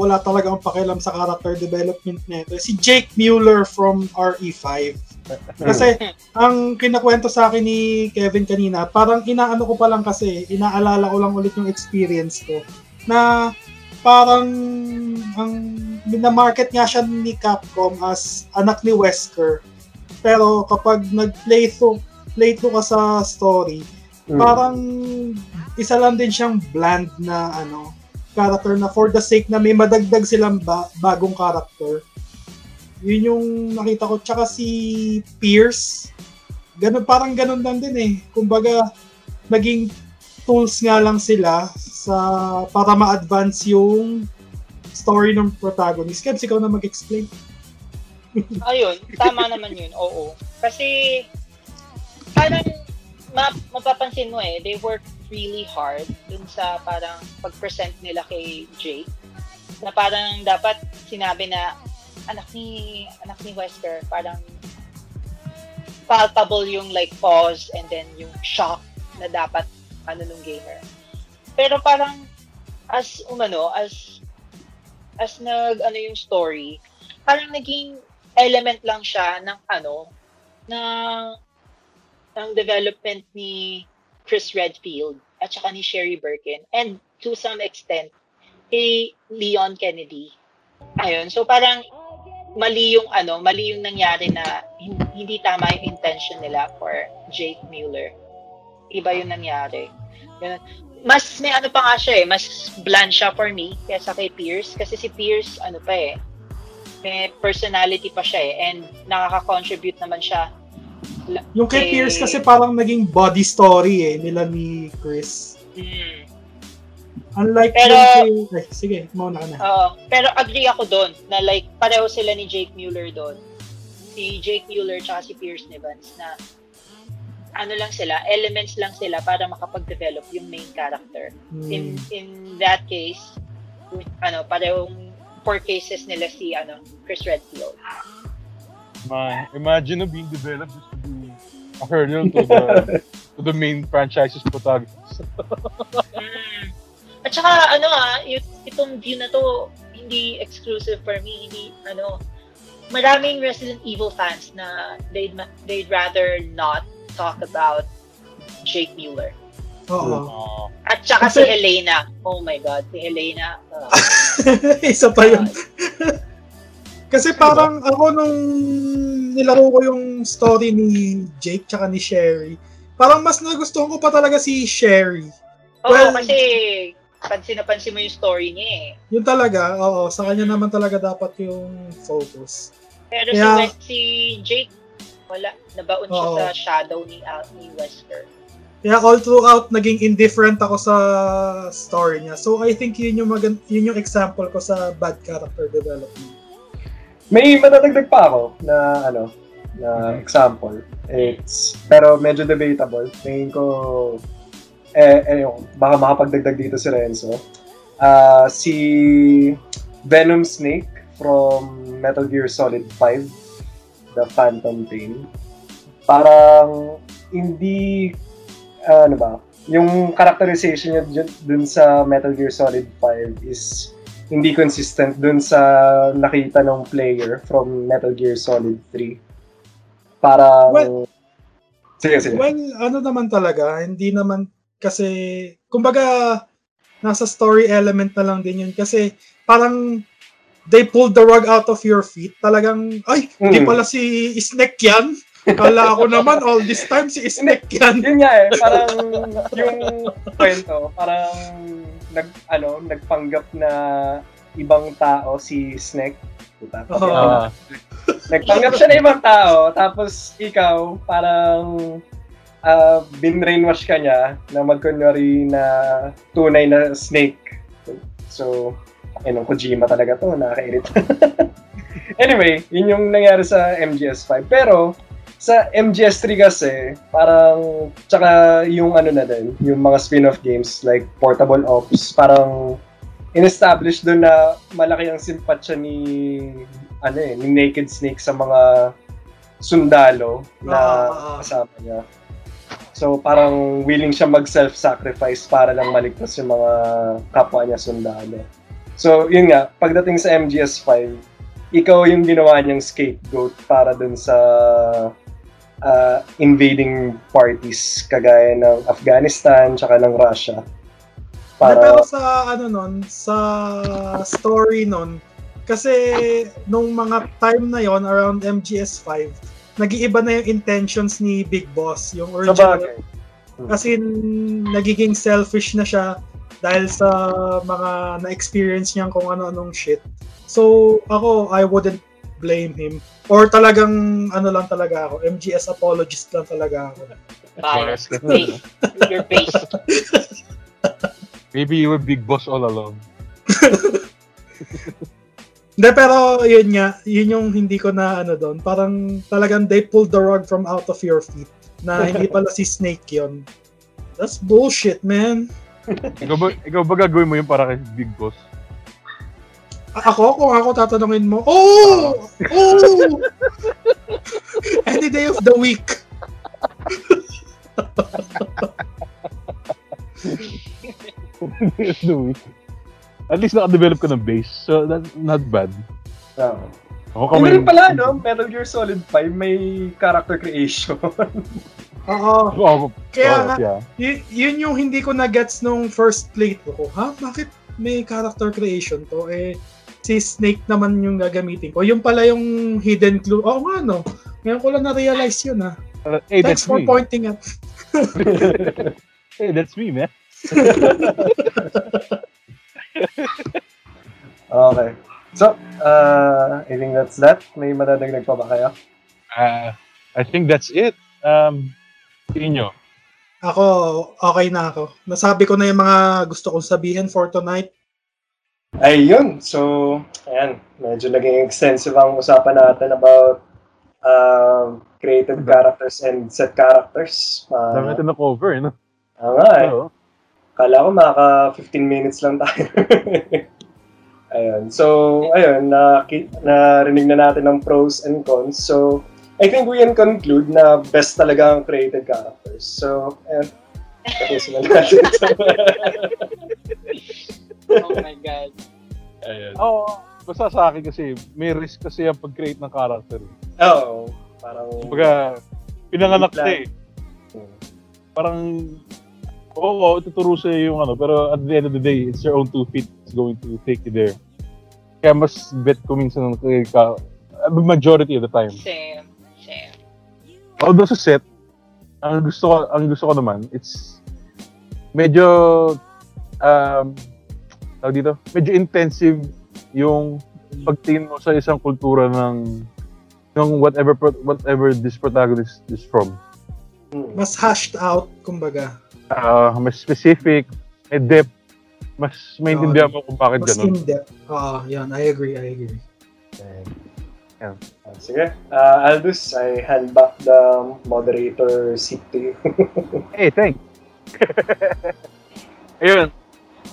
wala talaga akong pakialam sa character development nito. Si Jake Mueller from RE5. Kasi ang kinakwento sa akin ni Kevin kanina, parang inaano ko pa lang kasi, inaalala ko lang ulit yung experience ko, na parang ang minamarket nga siya ni Capcom as anak ni Wesker. Pero kapag nag-playthrough playthrough ka sa story, Mm. parang isa lang din siyang bland na ano character na for the sake na may madagdag silang ba- bagong character. Yun yung nakita ko. Tsaka si Pierce, ganun, parang ganun lang din eh. Kumbaga, naging tools nga lang sila sa para ma-advance yung story ng protagonist. Kebs, ikaw na mag-explain. Ayun, tama naman yun, oo. Kasi, parang, ma mapapansin mo eh, they work really hard dun sa parang pag-present nila kay Jake. Na parang dapat sinabi na, anak ni, anak ni Wesker, parang palpable yung like pause and then yung shock na dapat ano nung gamer. Pero parang as umano, as as nag ano yung story, parang naging element lang siya ng ano, ng ng development ni Chris Redfield at saka ni Sherry Birkin and to some extent kay Leon Kennedy. Ayun, so parang mali yung ano, mali yung nangyari na hin- hindi tama yung intention nila for Jake Mueller. Iba yung nangyari. Mas may ano pa nga siya eh, mas bland siya for me kaysa kay Pierce kasi si Pierce ano pa eh, may personality pa siya eh and nakaka-contribute naman siya Yung kay Eh, Pierce kasi parang naging body story eh, nila ni Chris. mm, Unlike Pero- yung kay... Ay, sige, mauna ka na. Oo. pero agree ako doon na like pareho sila ni Jake Mueller doon. Si Jake Mueller tsaka si Pierce Evans na ano lang sila, elements lang sila para makapag-develop yung main character. In Hmm. in that case, ano, parehong four cases nila si ano, Chris Redfield. Ma, imagine na being developed a hurdle to the to the main franchise's protagonist. Mm. At saka ano ah, itong view na to hindi exclusive for me, hindi ano maraming Resident Evil fans na they'd they'd rather not talk about Jake Mueller. Oo. Uh, At saka si Helena. Oh my god, si Helena. uh, Isa pa yun. Kasi parang ako nung nilaro ko yung story ni Jake tsaka ni Sherry, parang mas nagustuhan ko pa talaga si Sherry. Oo, Well- kasi pansin na pansin mo yung story niya eh. Yun talaga, oo, sa kanya naman talaga dapat yung focus. Pero Kaya- si, si Jake, wala. Nabaon siya Oo. sa shadow ni, Al- ni Wesker. Kaya all throughout, naging indifferent ako sa story niya. So I think yun yung, magan- yun yung example ko sa bad character development. May matatagdag pa ako na ano, na example. It's, pero medyo debatable. Tingin ko, eh, eh, baka makapagdagdag dito si Renzo. Ah, si Venom Snake from Metal Gear Solid 5, The Phantom Pain. Parang hindi ano ba, yung characterization niya dun sa Metal Gear Solid 5 is hindi consistent dun sa nakita ng player from Metal Gear Solid 3. Parang... Well- sige, sige. Well, ano naman talaga, hindi naman kasi, kumbaga, nasa story element na lang din yun. Kasi parang they pulled the rug out of your feet. Talagang, ay, hindi Mm. pala si Snake yan. Kala ko naman all this time si Snake yan. Yun nga eh, parang yung kwento, parang nag, ano, nagpanggap na ibang tao si Snake. Puta, na. Ah, Nagpanggap siya na ibang tao, tapos ikaw, parang uh, binrainwash ka niya na magkunwari na tunay na snake. So, nung Kojima talaga to, nakakairita. anyway, yun yung nangyari sa MGS5. Pero, sa MGS3 kasi, parang, tsaka yung ano na din, yung mga spin-off games like Portable Ops, parang in-establish doon na malaki ang simpatsya ni ano eh, ni Naked Snake sa mga sundalo na Ah, ah, ah. kasama niya. So parang willing siya mag-self-sacrifice para lang maligtas yung mga kapwa niya sundalo. So yun nga, pagdating sa MGS5, ikaw yung ginawa niyang scapegoat para dun sa ah, invading parties kagaya ng Afghanistan tsaka ng Russia. Para... Pero sa ano nun, sa story nun, kasi nung mga time na yon around MGS5, nag-iiba na yung intentions ni Big Boss, yung original. Kasi nagiging selfish na siya dahil sa mga na-experience niyang kung ano-anong shit. So, ako, I wouldn't blame him. Or talagang, ano lang talaga ako, MGS apologist lang talaga ako. Bias. Base. You're based. maybe you were big boss all along. Hindi, pero yun nga, yun yung hindi ko na ano doon. Parang talagang they pulled the rug from out of your feet. Na hindi pala si Snake yun. That's bullshit, man. Ikaw ba, ikaw ba gagawin mo yun para kay big boss? Ako, kung ako tatanungin mo, oh! Oh! Any day of the week. no, At least naka-develop ka ng base, so that's not bad. Oo. Ako Ano rin pala, no? Metal Gear Solid 5 may character creation. Oo. Oo, Kaya nga, yeah. y- yun yung hindi ko na-gets nung first playthrough ko. Ha? Bakit may character creation to? Eh, si Snake naman yung gagamitin ko. Yung pala yung hidden clue. Oo nga, no? Ngayon ko lang na-realize yun, ha? Uh, Hey, Thanks that's for me. pointing out. Hey, that's me, man. okay. So, uh, I think that's that. May madadagdag pa ba kayo? Uh, I think that's it. Um, inyo. Ako, okay na ako. Nasabi ko na yung mga gusto kong sabihin for tonight. Ayun. So, ayan. Medyo naging extensive ang usapan natin about um, creative characters and set characters. Dami Uh, natin na cover, no? Oo nga eh. Oo. Kala ko makaka 15 minutes lang tayo. ayun. So, ayun, na, narinig na natin ng pros and cons. So, I think we can conclude na best talaga ang created characters. So, ayun. Tapusin na natin. Oh my God. Ayan. Oo. basta sa akin kasi, may risk kasi ang pag-create ng character. Oo. Parang... Kumbaga, pinanganak ka eh. Parang, oo, tuturo sa'yo yung ano, pero at the end of the day, it's your own two feet that's going to take you there. Kaya mas bet ko minsan ng ka, majority of the time. Same. Same. Although sa set, ang gusto ko, ang gusto ko naman, it's medyo um tawag dito, medyo intensive yung pagtingin mo sa isang kultura ng ng whatever pro- whatever this protagonist is from. Mas hashed out, kumbaga. Ah, mas specific, may depth, mas maintindihan mo kung bakit Mas ganun. in-depth. Ah, yan. I agree, I agree. Ah, sige. Uh, Aldous, I hand back the moderator seat to you. Hey, thanks. Ayun.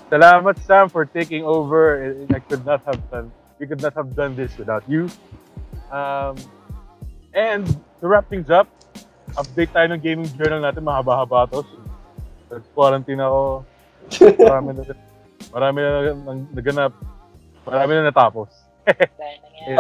Salamat, Sam, for taking over. I could not have done, we could not have done this without you. Um, and to wrap things up, update tayo ng gaming journal natin, mahaba-haba to. So, quarantine ako. Marami na, marami na nag- naganap. Marami na natapos.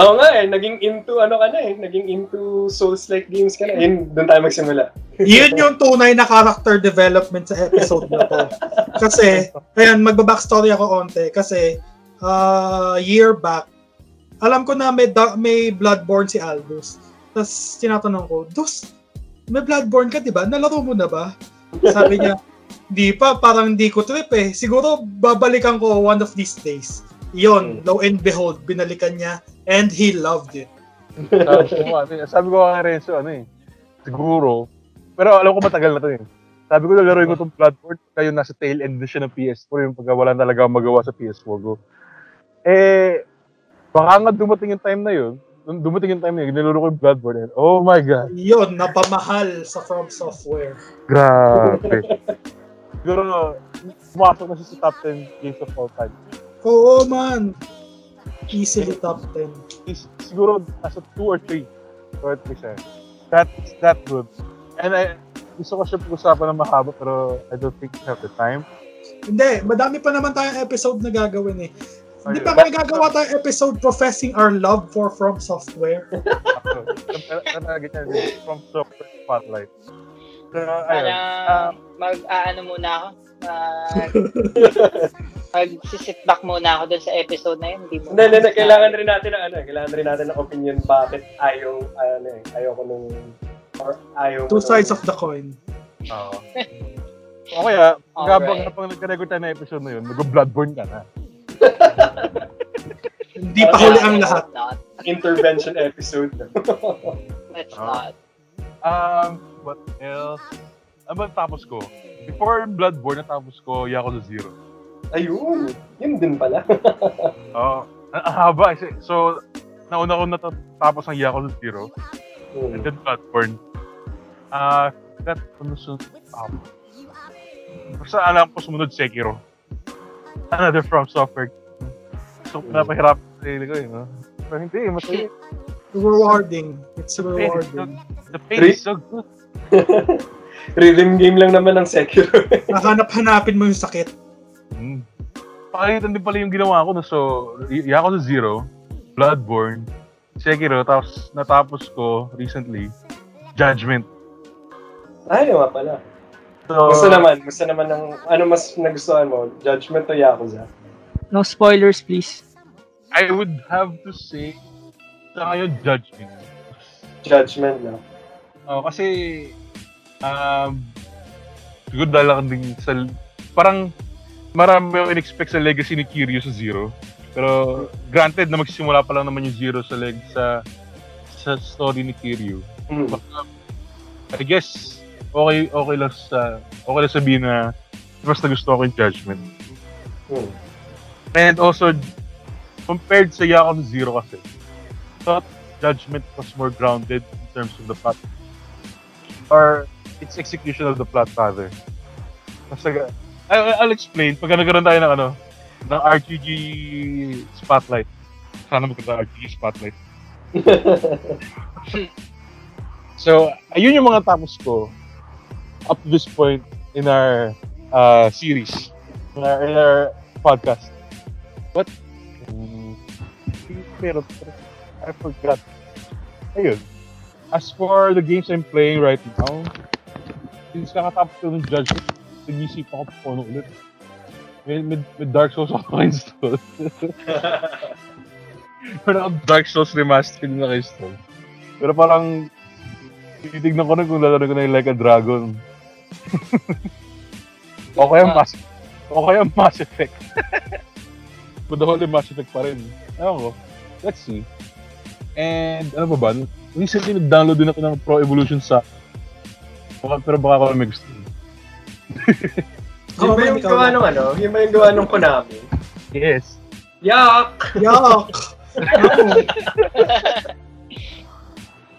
Oo nga eh, naging into ano ka na eh, naging into Souls-like games ka na. Yun, doon tayo magsimula. Yun yung tunay na character development sa episode na to. Kasi, ayan, magbabackstory ako onte. Kasi, uh, year back, alam ko na may, da- may Bloodborne si Aldous. Tapos, tinatanong ko, Dos, may Bloodborne ka, di ba? Nalaro mo na ba? Sabi niya, di pa, parang di ko trip eh. Siguro, babalikan ko one of these days. Yon, lo and behold, binalikan niya and he loved it. sabi ko, nga, sabi ko kay Renzo, ano eh, siguro, pero alam ko matagal na to eh. Sabi ko, lalaroin ko itong Bloodborne, kayo nasa tail end na siya ng PS4, yung pagka wala talaga magawa sa PS4 ko. Eh, baka nga dumating yung time na yun, dumating yung time na yun, nilaro ko yung Bloodborne, and oh my God, Yon, napamahal sa From Software. grabe. siguro, pumasok na siya sa top 10 games of all time. Oo man. Easily top 10. is siguro nasa 2 or 3 or 3 siya. That's that good. And I gusto ko siya pag-usapan ng mahaba pero I don't think we have the time. Hindi, madami pa naman tayong episode na gagawin eh. Hindi Ayun. pa kami gagawa tayong episode professing our love for From Software. From software spotlight. So, ayun. Parang mag aano muna ako. Mag, mag-sit back muna ako dun sa episode na yun. Hindi mo Hindi, hindi, hindi. Kailangan rin natin ng ano, kailangan rin natin ng opinion bakit ayaw, ano eh, ayaw ko nung, or ayaw Two ko sides nung- of the coin. Oo. O kaya, Alright. habang nagka-record tayo ng episode na yun, mag-bloodborne ka na. Hindi pa huli ang lahat. Let's not. intervention episode. Let's Ah. not. Um, what else? Ano ba tapos ko? Before Bloodborne, natapos ko Yakuza Zero. Ayun, yun din pala. Oo. ang ang haba. kasi- So, nauna ko natapos ang Yakuza Zero. And Hmm. then Bloodborne. Ah, that sumunod. Ah, basta alam ko sumunod Sekiro. Another From Software. So, pinapahirap sa sarili ko eh, no? Pero hindi, masaya. Rewarding. It's rewarding. The pain is so good. Rhythm game lang naman ng Sekiro. Nahanap-hanapin mo yung sakit. Mm. Pakalitan din pala yung ginawa ko. No? So, y- Yakuza Zero, Bloodborne, Sekiro, tapos natapos ko recently, Judgment. Ay, nga pala. So, Gusto naman, gusto naman ng, ano mas nagustuhan mo? Judgment o Yakuza? No spoilers, please. I would have to say, sa ngayon, Judgment. Judgment na. Oh, kasi, um, siguro dahil lang din sa, parang, marami yung in-expect sa legacy ni Kiryu sa Zero. Pero, granted na magsisimula pa lang naman yung Zero sa leg sa sa story ni Kiryu. Hmm. Baka, I guess, okay, okay lang sa, okay lang sabihin na mas nagustuhan ko yung Judgment. Hmm. And also, compared sa Yakuza Zero kasi, thought Judgment was more grounded in terms of the plot. Or its execution of the plot rather. Kasi, I, I'll explain. Pagka nagkaroon tayo ng ano, ng RPG spotlight. Sana magkaroon ng RPG spotlight. So, ayun yung mga tapos ko up to this point in our uh, series, in our, in our podcast. What? Mm, pero, pero, I forgot. Ayun. As for the games I'm playing right now, since kakatapos ko ng Judgment, nag-isip ako po ano ulit. May, may, may Dark Souls ako install. Parang Dark Souls Remastered na naka-install. Pero parang, titignan ko rin kung lalaro ko na yung Like a Dragon. o kaya Mass, o kaya Mass Effect. But the whole Mass Effect pa rin. Ewan ko. Let's see. And ano ba ba? Recently nag-download din ako ng Pro Evolution sa pero baka ako may gusto. Yun ba yung gawa nung ano? Yun ba yung gawa nung Konami? Yes. Yak! Yak!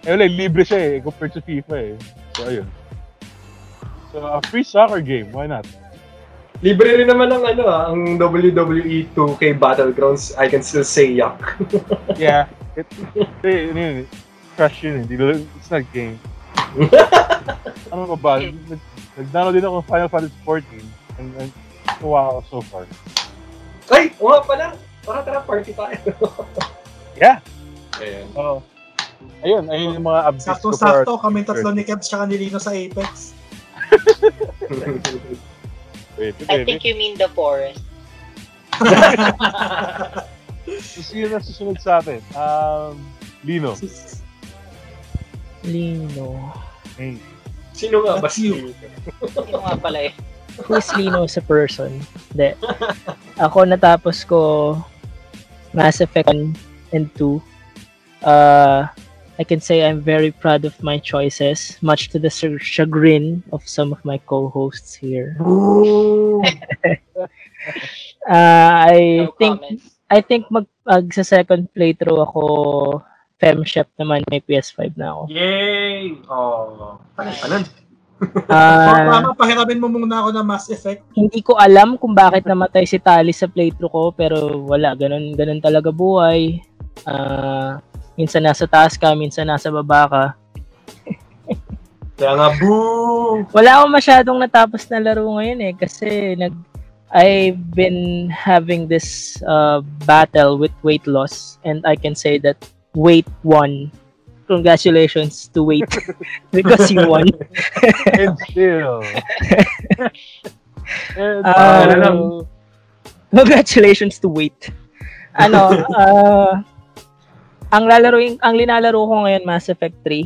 Eh, wala, libre siya eh, compared sa FIFA eh. So, ayun. So, a free soccer game, why not? Libre rin naman ang ano ah, ang WWE 2K Battlegrounds. I can still say yak. Yeah. It, eh, ano yun, crush yun eh. It's not game. ano ba ba? Nag- Nag-download din ako ng Final Fantasy 14 and, and tuwa ako so far. Ay, oo nga pala. Tara, tara, party tayo. Yeah. Ayan. Oh. Ayun, ayun yung mga updates ko for Sakto-sakto, kami tatlo ni Kev tsaka ni Lino sa Apex. Wait, I wait, think you mean the forest. So, sino na susunod sa atin? Um, Lino. Lino. Hey. Sino nga ba si Sino nga pala eh? Who's Lino as a person? Hindi. Ako natapos ko Mass Effect 1 and 2. Uh, I can say I'm very proud of my choices, much to the chag- chagrin of some of my co-hosts here. Uh, I No think comments. I think mag, mag sa second playthrough ako Femshep naman may PS5 na ako. Yay! Oh, ano pa nun? Ah, Tama, pahiramin mo muna ako ng Mass Effect. hindi ko alam kung bakit namatay si Tali sa playthrough ko pero wala ganun ganun talaga buhay. Ah, minsan nasa taas ka, minsan nasa baba ka. Kaya nga, boo! Wala akong masyadong natapos na laro ngayon eh kasi nag I've been having this uh, battle with weight loss and I can say that weight won. Congratulations to weight because you won. And still. and, ano lang. Congratulations to wait. Ano, uh, ang lalaroin, ang linalaro ko ngayon Mass Effect 3.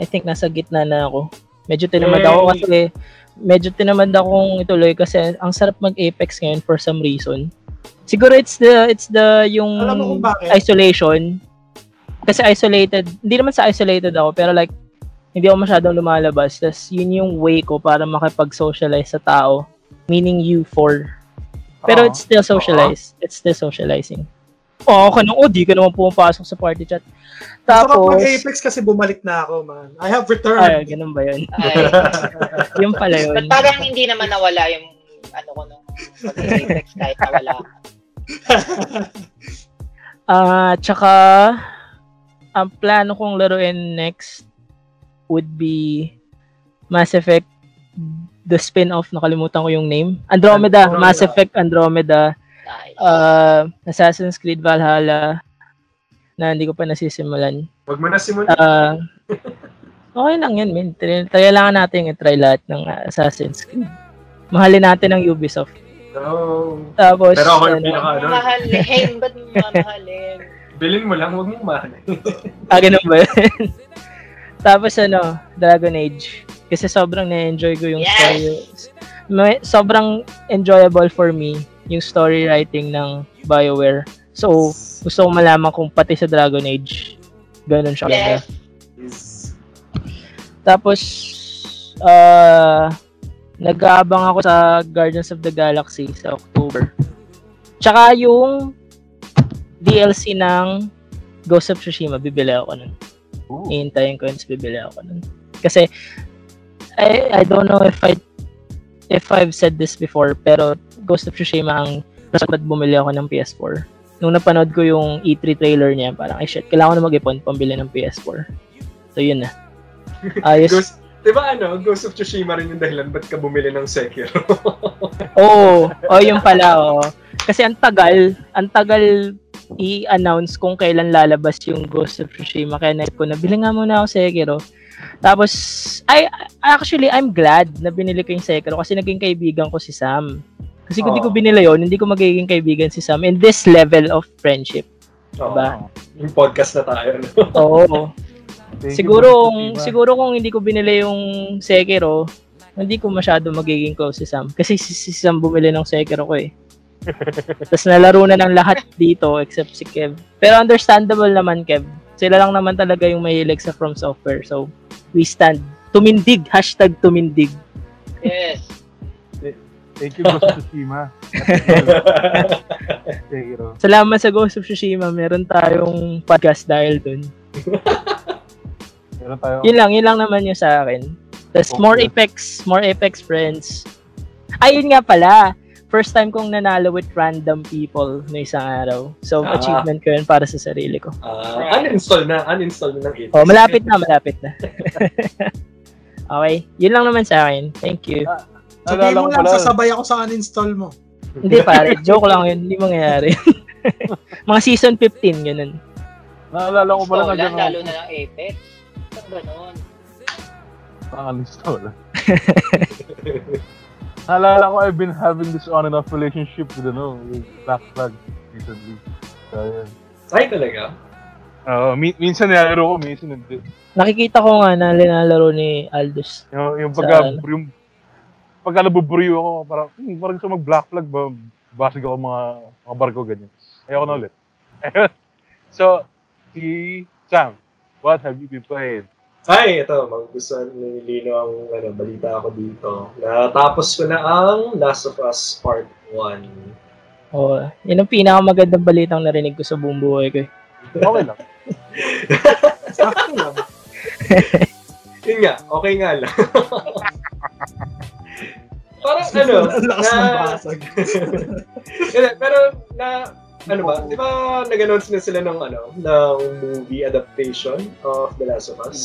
I think nasa gitna na ako. Medyo tinamad ako kasi medyo tinamad akong ituloy kasi ang sarap mag-Apex ngayon for some reason. Siguro it's the it's the yung Alam mo kung bakit? isolation. Kasi isolated, hindi naman sa isolated ako pero like hindi ako masyadong lumalabas. Tapos yun yung way ko para makipag-socialize sa tao. Meaning you for pero Oo. it's still socialize. It's still socializing. Oo, oh, kanong, oh, di ka naman pumapasok sa party chat. Tapos, mag-Apex kasi bumalik na ako, man. I have returned. ay, ganun ba yun? Ay, Yung pala yun. but parang hindi naman nawala yung ano ko nung pag-apex kahit nawala. Ah, tsaka, ang plano kong laruin next would be Mass Effect the spin-off, nakalimutan ko yung name. Andromeda, Andromeda. Mass Effect Andromeda. Nice. Uh, Assassin's Creed Valhalla na hindi ko pa nasisimulan. Huwag mo na simulan. Ah, okay lang. Try, try lang natin i-try lahat ng Assassin's Creed. Mahalin natin ang Ubisoft. No. Tapos, Pero ako yung ano, pinaka ano. Mahalin, ba't mo mamahalin? Bilin mo lang, huwag mong mahalin. ah, ganun ba yun? Tapos ano, Dragon Age. Kasi sobrang na-enjoy ko yung Yes! story. May, sobrang enjoyable for me yung story writing ng BioWare. So, gusto ko malaman kung pati sa Dragon Age, ganun siya. Yes. Is... Tapos, uh, nag-aabang ako sa Guardians of the Galaxy sa October. Tsaka yung DLC ng Ghost of Tsushima, bibili ako nun. Ooh. Ihintayin ko yun, bibili ako nun. Kasi, I, I don't know if I if I've said this before, pero Ghost of Tsushima ang ba't bumili ako ng PS4. Nung napanood ko yung E3 trailer niya, parang, ay shit, kailangan ko na mag-ipon pambili ng PS4. So, yun na. Ayos. Ghost, di ba ano, Ghost of Tsushima rin yung dahilan ba't ka bumili ng Sekiro? Oo. Oh, yung pala, oo. Kasi ang tagal, ang tagal i-announce kung kailan lalabas yung Ghost of Tsushima. Kaya naisip ko na, bili nga muna ako Sekiro. Tapos, I, actually, I'm glad na binili ko yung Sekiro kasi naging kaibigan ko si Sam. Kasi kung di ko Oo. binili yon hindi ko magiging kaibigan si Sam in this level of friendship. Oo. Diba? Yung podcast na tayo. No? Oo. Thank siguro, kung, siguro kung hindi ko binili yung Sekiro, hindi ko masyado magiging close si Sam. Kasi si, si Sam bumili ng Sekiro ko eh. Tapos nalaro na ng lahat dito except si Kev. Pero understandable naman, Kev. Sila lang naman talaga yung mahilig sa From Software. So, we stand tumindig, hashtag tumindig. Yes. Thank you, Ghost of Tsushima. Thank you. Salamat sa Ghost of Tsushima. Meron tayong podcast dahil dun. Meron tayo. Yun lang, yun lang naman yung sa akin. Tapos Okay. more Apex, more Apex friends. Ay, yun nga pala. First time kong nanalo with random people no isang araw. So, Ah. achievement ko yun para sa sarili ko. Ah, uninstall na, uninstall na ng Apex. Oh, malapit na, malapit na. okay, yun lang naman sa akin. Thank you. Sabihin Naalala mo lang, pala, sasabay ako sa uninstall mo. Hindi pare, joke lang yun. Hindi mangyayari. Mga season 15, ganun. naalala ko pala Stolan, na lalo na ng Apex. Saan ganon? Pang-uninstall. Naalala ko, I've been having this on and off relationship with, ano, with Black Flag recently. So, yun. Ay, talaga? Oo, mi- minsan nilalaro ko, minsan hindi. Nakikita ko nga na linalaro ni Aldous. Yung, yung Sa pagka, ano? yung, pagka nabuburyo ako, parang, hmm, parang gusto mag Black Flag ba? Basig ako mga, mga barko, ganyan. Ayoko na ulit. so, si Sam, what have you been playing? Ay, ito, magugustuhan ni Lino ang ano, balita ako dito. Natapos ko na ang Last of Us Part 1. Oh, yun ang pinakamagandang balitang narinig ko sa buong buhay ko. eh. Okay lang. Sakto lang. Yun nga, okay nga lang. Parang ano, Ang lakas ng na, basag. Pero na, ano ba, di ba nag-announce na sila ng ano, ng movie adaptation of The Last of Us?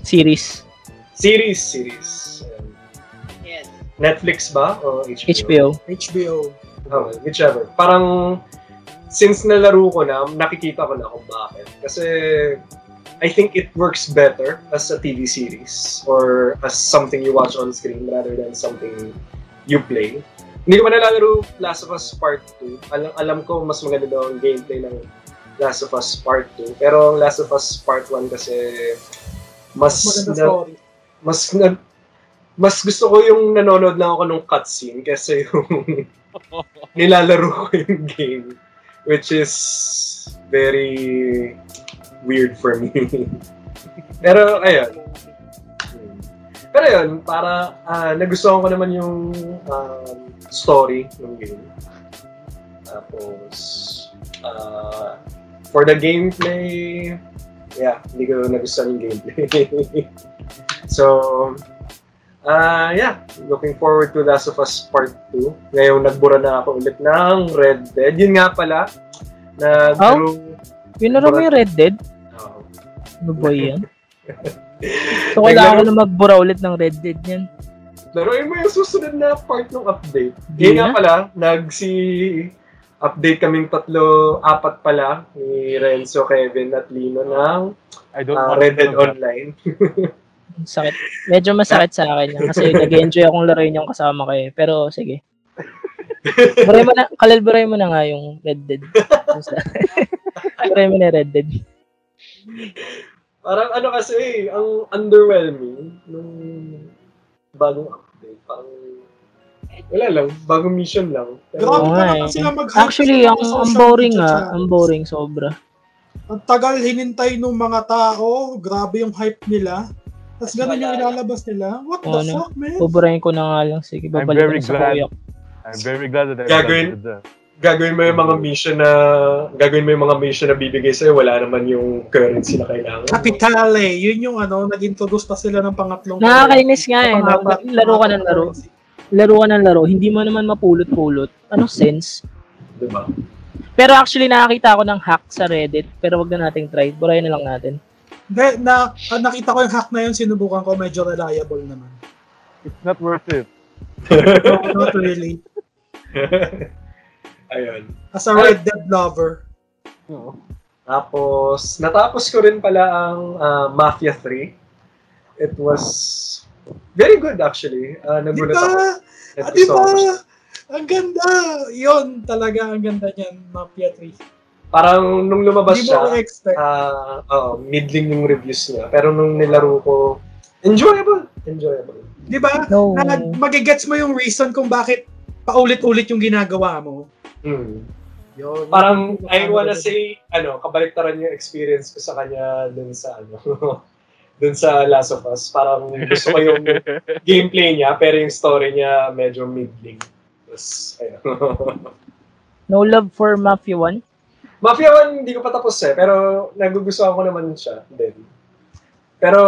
Series. Series, series. Ayan. Yes. Netflix ba? O HBO? HBO. HBO. Oh, whichever. Parang, since nalaro ko na, nakikita ko na kung bakit. Kasi, I think it works better as a TV series or as something you watch on screen rather than something you play. Hindi ko pa nalalaro Last of Us Part 2. Alam, alam ko mas maganda daw ang gameplay ng Last of Us Part 2. Pero ang Last of Us Part 1 kasi mas Maganda na- story. mas nag mas gusto ko yung nanonood lang ako nung cutscene kasi yung nilalaro ko yung game which is very weird for me. Pero ayun. Hmm. Pero ayun, para ah, nagustuhan ko naman yung um, story ng game. Tapos ah, for the gameplay, yeah, hindi ko nagustuhan yung gameplay. so, ah yeah, looking forward to Last of Us Part 2. Ngayon, nagbura na ako ulit ng Red Dead. Yun nga pala, naglaro... Yun na mo yung Red Dead? Oh. Ano ba yan? So, kailangan ko na magbura ulit ng Red Dead yan. Laruin mo yung susunod na part ng update. Di Yun nga pala, nagsi update kaming tatlo, apat pala ni Renzo, Kevin at Lino ng I don't want Red to Dead. Online. Sakit. Medyo masakit sa akin yan kasi nag-enjoy akong laruin yung kasama ko eh. Pero sige. Buray mo na, Kalil, buray mo na nga yung Red Dead. buray mo na yung Red Dead. Parang ano kasi eh, ang underwhelming nung bagong update. Parang wala lang, bagong mission lang. Grabe Oo nga talaga eh. sila mag-hype Actually, ang, ang boring channels. Ang boring sobra. Ang tagal hinintay ng mga tao. Grabe yung hype nila. Tapos ganun yung ilalabas nila. What the Oo, no. fuck, man? Buburahin ko na nga lang. Sige, I'm babalik very na sa glad. kuya. I'm very glad that I Gagawin? did that. Gagawin mo yung mga mission na gagawin mo yung mga mission na bibigay sa'yo, wala naman yung currency na kailangan. Capitale. Yun yung ano, nag-introduce pa sila ng pangatlong. Nakakainis nga eh. No? Laro ka ng laro. Laro ka ng laro. Hindi mo naman mapulot-pulot. Anong sense? Diba? Pero actually, nakakita ako ng hack sa Reddit. Pero wag na nating try. Burahin na lang natin. Hindi, na, ah, nakita ko yung hack na yun, sinubukan ko, medyo reliable naman. It's not worth it. No, not really. Ayun. As a Red Dead lover. No. Tapos, natapos ko rin pala ang ah, Mafia 3. It was very good actually. Uh, Di nagulat ba? ako. At Ah, di gusto ba? ko siya. Ang ganda. Yun, talaga ang ganda niyan, Mafia 3. Parang nung lumabas Hindi mo siya, ko expect. ah oo, middling yung reviews niya. Pero nung nilaro ko, enjoyable. Enjoyable. Di ba? No. Na, magigets mo yung reason kung bakit paulit-ulit yung ginagawa mo. Hmm. Yun. Parang, I wanna say, ano, kabaliktaran yung experience ko sa kanya dun sa, ano, dun sa Last of Us. Parang gusto ko yung gameplay niya, pero yung story niya medyo middling. Tapos, ayun. No love for Mafia 1? Mafia 1, hindi ko pa tapos eh, pero nagugustuhan ko naman siya din. Pero,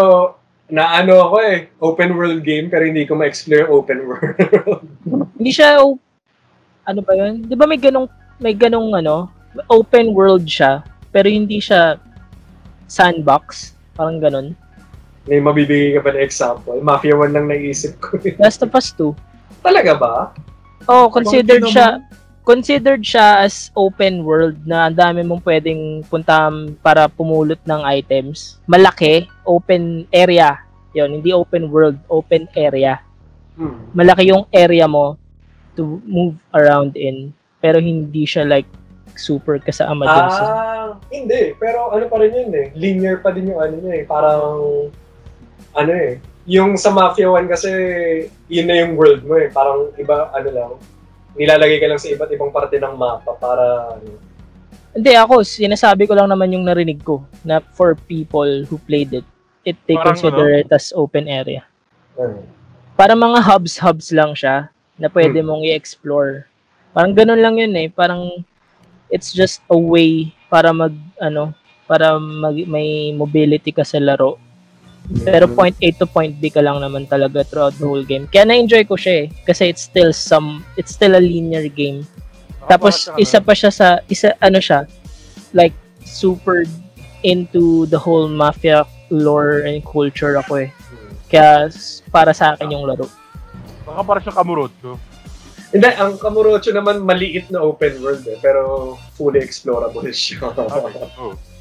naano ako eh, open world game, pero hindi ko ma-explore open world. Hindi siya, ano ba yun? Di ba may ganong, may ganong ano, open world siya, pero hindi siya sandbox. Parang ganon. May mabibigay ka ba na example? Mafia 1 lang naisip ko. Last of Us 2. Talaga ba? Oh, considered siya considered siya as open world na ang dami mong pwedeng puntahan para pumulot ng items. Malaki, open area. 'Yon, hindi open world, open area. Hmm. Malaki yung area mo to move around in, pero hindi siya like super kasama dun sa Ah, hindi. Pero ano pa rin yun eh. Linear pa din yung ano niya eh. Parang, ano eh. Yung sa Mafia 1 kasi, yun na yung world mo eh. Parang iba, ano lang. Nilalagay ka lang sa iba't ibang parte ng mapa para, ano. Hindi ako, sinasabi ko lang naman yung narinig ko na for people who played it, it they Parang consider it as open area. ano. Para mga hubs-hubs lang siya na pwede mong i-explore. Parang ganun lang yun eh. Parang it's just a way para mag ano para mag, may mobility ka sa laro. Pero point A to point B ka lang naman talaga throughout the whole game. Kaya na-enjoy ko siya eh. Kasi it's still some, it's still a linear game. Tapos isa pa siya sa, isa ano siya, like super into the whole mafia lore and culture ako eh. Kaya s- para sa akin yung laro. Baka para siyang Kamurocho. Hindi, ang Kamurocho naman maliit na open world eh. Pero fully explorable siya. Oh.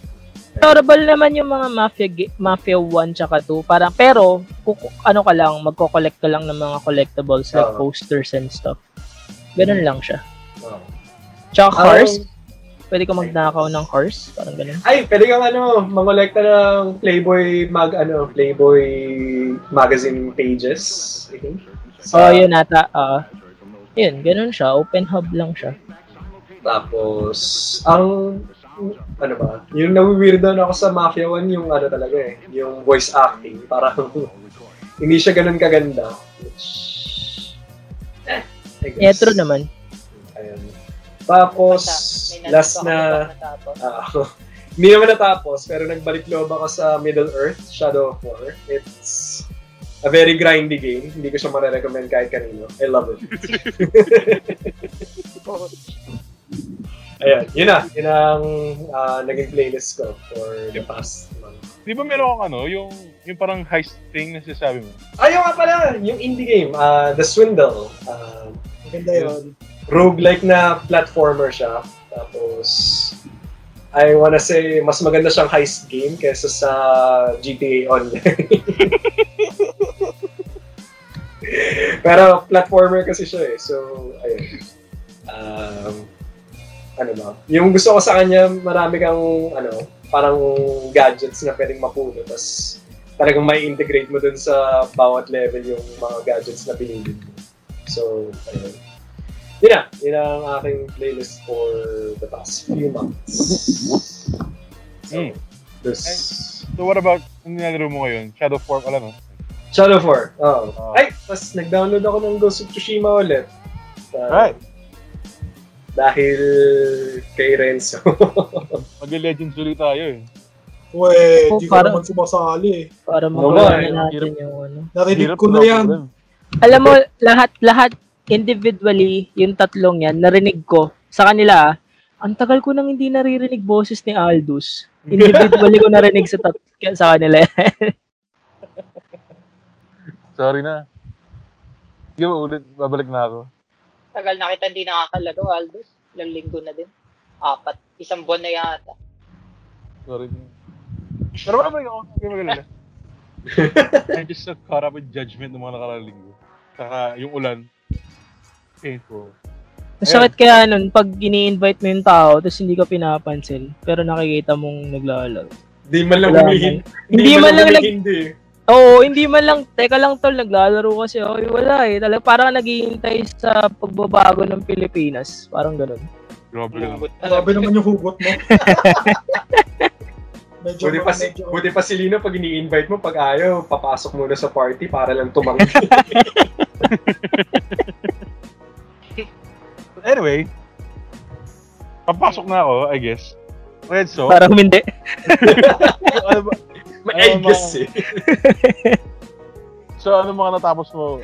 Explorable naman yung mga Mafia Mafia 1 tsaka 2. Parang, pero, kuku- ano ka lang, magko-collect ka lang ng mga collectibles like Oo. posters and stuff. Ganun lang siya. Oh. Tsaka cars, Ang- pwede ka magnakaw ng cars. Parang ganun. Ay, pwede kang ano, mangolekta ng Playboy mag ano, Playboy magazine pages, I think. Oh, yun ata. ah yun, ganun siya. Open hub lang siya. Tapos, ang, ano ba, yung nawiwirdan ako sa Mafia 1, yung ano talaga eh, yung voice acting, parang hindi siya ganun kaganda. Which, eh. Yeah, true naman. Ayun. Tapos, last na. Ah, hindi naman natapos, pero nagbalik loob ako sa Middle Earth, Shadow of War. It's a very grindy game. Hindi ko siya marirecommend kahit kanino. I love it. Ayan, yun na. Yun ang ah, naging playlist ko for the past month. Di ba meron kang ano, yung, yung parang heist thing na sinasabi mo? Ayaw nga pala, yung indie game, ah, The Swindle. Ah, Maganda yun. roguelike na platformer siya. Tapos, I wanna say, mas maganda siyang heist game kaysa sa GTA Online. Pero platformer kasi siya eh. So, ayun. Um, ano ba? Yung gusto ko sa kanya, marami kang, ano, parang gadgets na pwedeng mapuno. Tapos, talagang may integrate mo dun sa bawat level yung mga gadgets na pinili mo. So, ayun. Yun na. Yun ang aking playlist for the past few months. So, Mm. this... So what about, nilalaro mo ngayon? Shadow War, alam mo? Shadow of War. Oo. Oh. Ay, tapos nag-download ako ng Ghost of Tsushima ulit. Uh, Right. Dahil kay Renzo. Mag-legends ulit tayo eh. Uwe, Oh, di ko parang- naman sumasali eh. Para Oo makuha nga, eh. na natin Hirap. yung ano. Narinig Hirap ko na yan. problem. Alam mo, lahat, lahat individually, yung tatlong yan, narinig ko sa kanila, ah, ang tagal ko nang hindi naririnig boses ni Aldous. Individually ko narinig sa, tat- sa kanila. Sorry na. Sige mo ulit, babalik na ako. Tagal na kita hindi nakakalaro, Aldous. Ilang linggo na din. Apat. Isang buwan na yata. Sorry. Pero wala ba ako? Hindi. I'm just so caught up with judgment ng mga nakaraling ko. Saka yung ulan. Painful. Masakit kaya nun, pag ini-invite mo yung tao, tapos hindi ka pinapansin, pero nakikita mong naglalaro. Hindi man lang humihin. Hindi man lang nag- humihindi. Oo, hindi man lang, teka lang tol, naglalaro kasi ako. Eh, Wala eh, talaga parang naghihintay sa pagbabago ng Pilipinas. Parang ganun. Grabe ka naman. Grabe naman yung hugot mo. Medyo, Buti pa, si, medyo, buti pa si Lino pag ini-invite mo, pag ayaw, papasok muna sa party para lang tumanggi. Anyway, papasok na ako, I guess. Renzo, Parang hindi. ano ba, May Ayaw I guess mo. eh. so ano mga natapos mo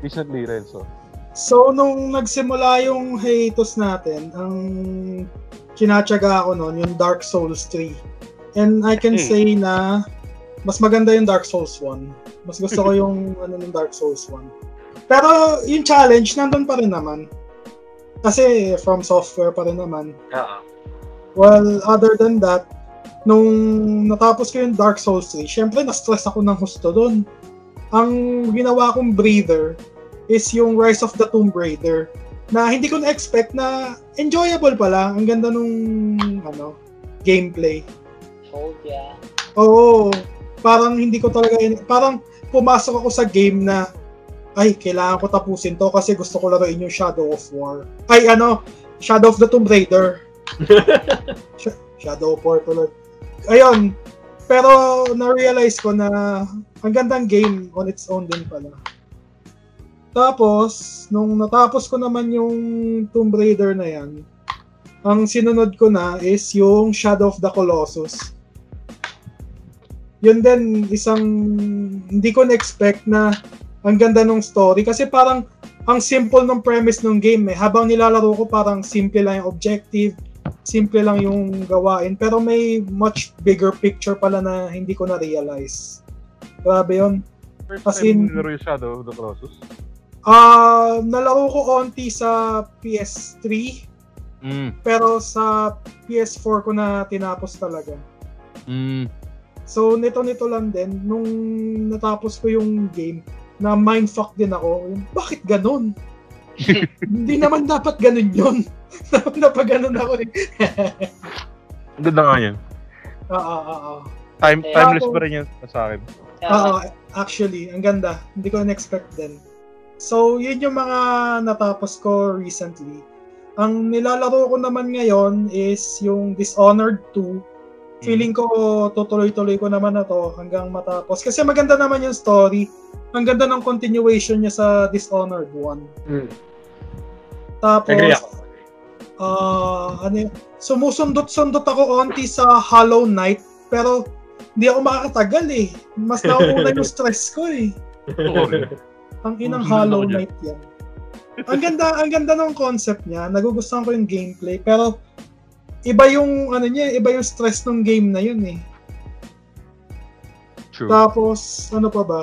recently, Renzo? So, nung nagsimula yung hiatus natin, ang kinatsaga ako noon, yung Dark Souls 3. And I can Hmm. say na mas maganda yung Dark Souls 1. Mas gusto ko yung ano ng Dark Souls 1. Pero yung challenge, nandun pa rin naman. Kasi from software pa rin naman. Oo. Well, other than that, nung natapos ko yung Dark Souls 3, syempre na-stress ako ng husto doon. Ang ginawa kong breather is yung Rise of the Tomb Raider na hindi ko na-expect na enjoyable pala. Ang ganda nung ano, gameplay. Hold, yeah. Oo, parang hindi ko talaga, parang pumasok ako sa game na ay, kailangan ko tapusin to kasi gusto ko laruin yung Shadow of War. Ay, ano, Shadow of the Tomb Raider. Sh- Shadow of War tuloy. Ayun, pero na-realize ko na ang gandang game on its own din pala. Tapos, nung natapos ko naman yung Tomb Raider na yan, ang sinunod ko na is yung Shadow of the Colossus yun din isang hindi ko na-expect na ang ganda ng story kasi parang ang simple ng premise ng game eh. Habang nilalaro ko parang simple lang yung objective, simple lang yung gawain pero may much bigger picture pala na hindi ko na-realize. Grabe yun. First As time in- nilaro yung Shadow of the Colossus? Ah, nalaro ko onti sa PS3 Mm. pero sa PS4 ko na tinapos talaga. Mm. So, nito-nito lang din, nung natapos ko yung game, na mindfuck din ako, yung, bakit ganun? Hindi naman dapat ganun yun. dapat ganun ako eh. Ang ganda nga yan. Oo, oo, oo. Time, Eh, timeless ako- pa rin yan sa akin. Oo, actually, ang ganda. Hindi ko na-expect din. So, yun yung mga natapos ko recently. Ang nilalaro ko naman ngayon is yung Dishonored 2. Feeling ko tutuloy-tuloy ko naman na to hanggang matapos. Kasi maganda naman yung story. Ang ganda ng continuation niya sa Dishonored 1. Mm. Tapos, Agree ako. ah ano yun, sumusundot-sundot ako onti sa Hollow Knight. Pero, hindi ako makakatagal eh. Mas nauuna yung stress ko eh. Ang inang Hollow. Knight yan. ang ganda, ang ganda ng concept niya. Nagugustuhan ko yung gameplay. Pero, iba yung, ano niya, iba yung stress ng game na yun eh. True. Tapos, ano pa ba?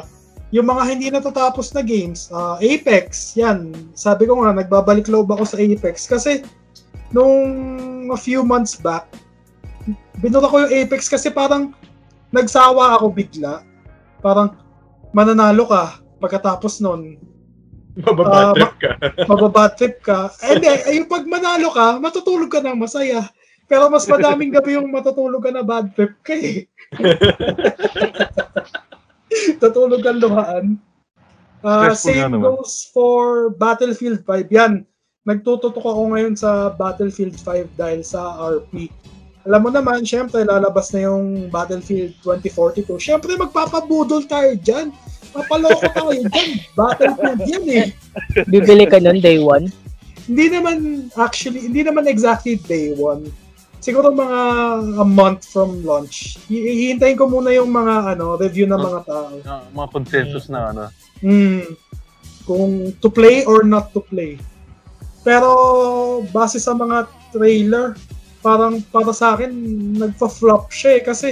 Yung mga hindi natatapos na games, ah, Apex, yan. Sabi ko nga, nagbabalik loob ako sa Apex. Kasi, nung a few months back, binura ko yung Apex kasi parang nagsawa ako bigla. Parang, mananalo ka pagkatapos nun. Mababad Ah, trip ka. mababad trip ka. Eh, eh, yung pag manalo ka, matutulog ka ng masaya. Pero mas madaming gabi yung matutulog ka na bad trip ka eh. Tutulog ang luhaan. Nga same naman. goes for Battlefield 5. Yan. Nagtututok ako ngayon sa Battlefield 5 dahil sa RP. Alam mo naman, syempre, lalabas na yung Battlefield 2042. Syempre, magpapabudol tayo dyan. Papaloko tayo dyan. Battlefield yan eh. Bibili ka nun day one. Hindi naman actually, hindi naman exactly day one. Siguro mga a month from launch. Hihintayin ko muna yung mga ano review ng mga tao. Ah, mga consensus na ano. Hmm. Kung to play or not to play. Pero base sa mga trailer, parang para sa akin nagfa-flop siya eh kasi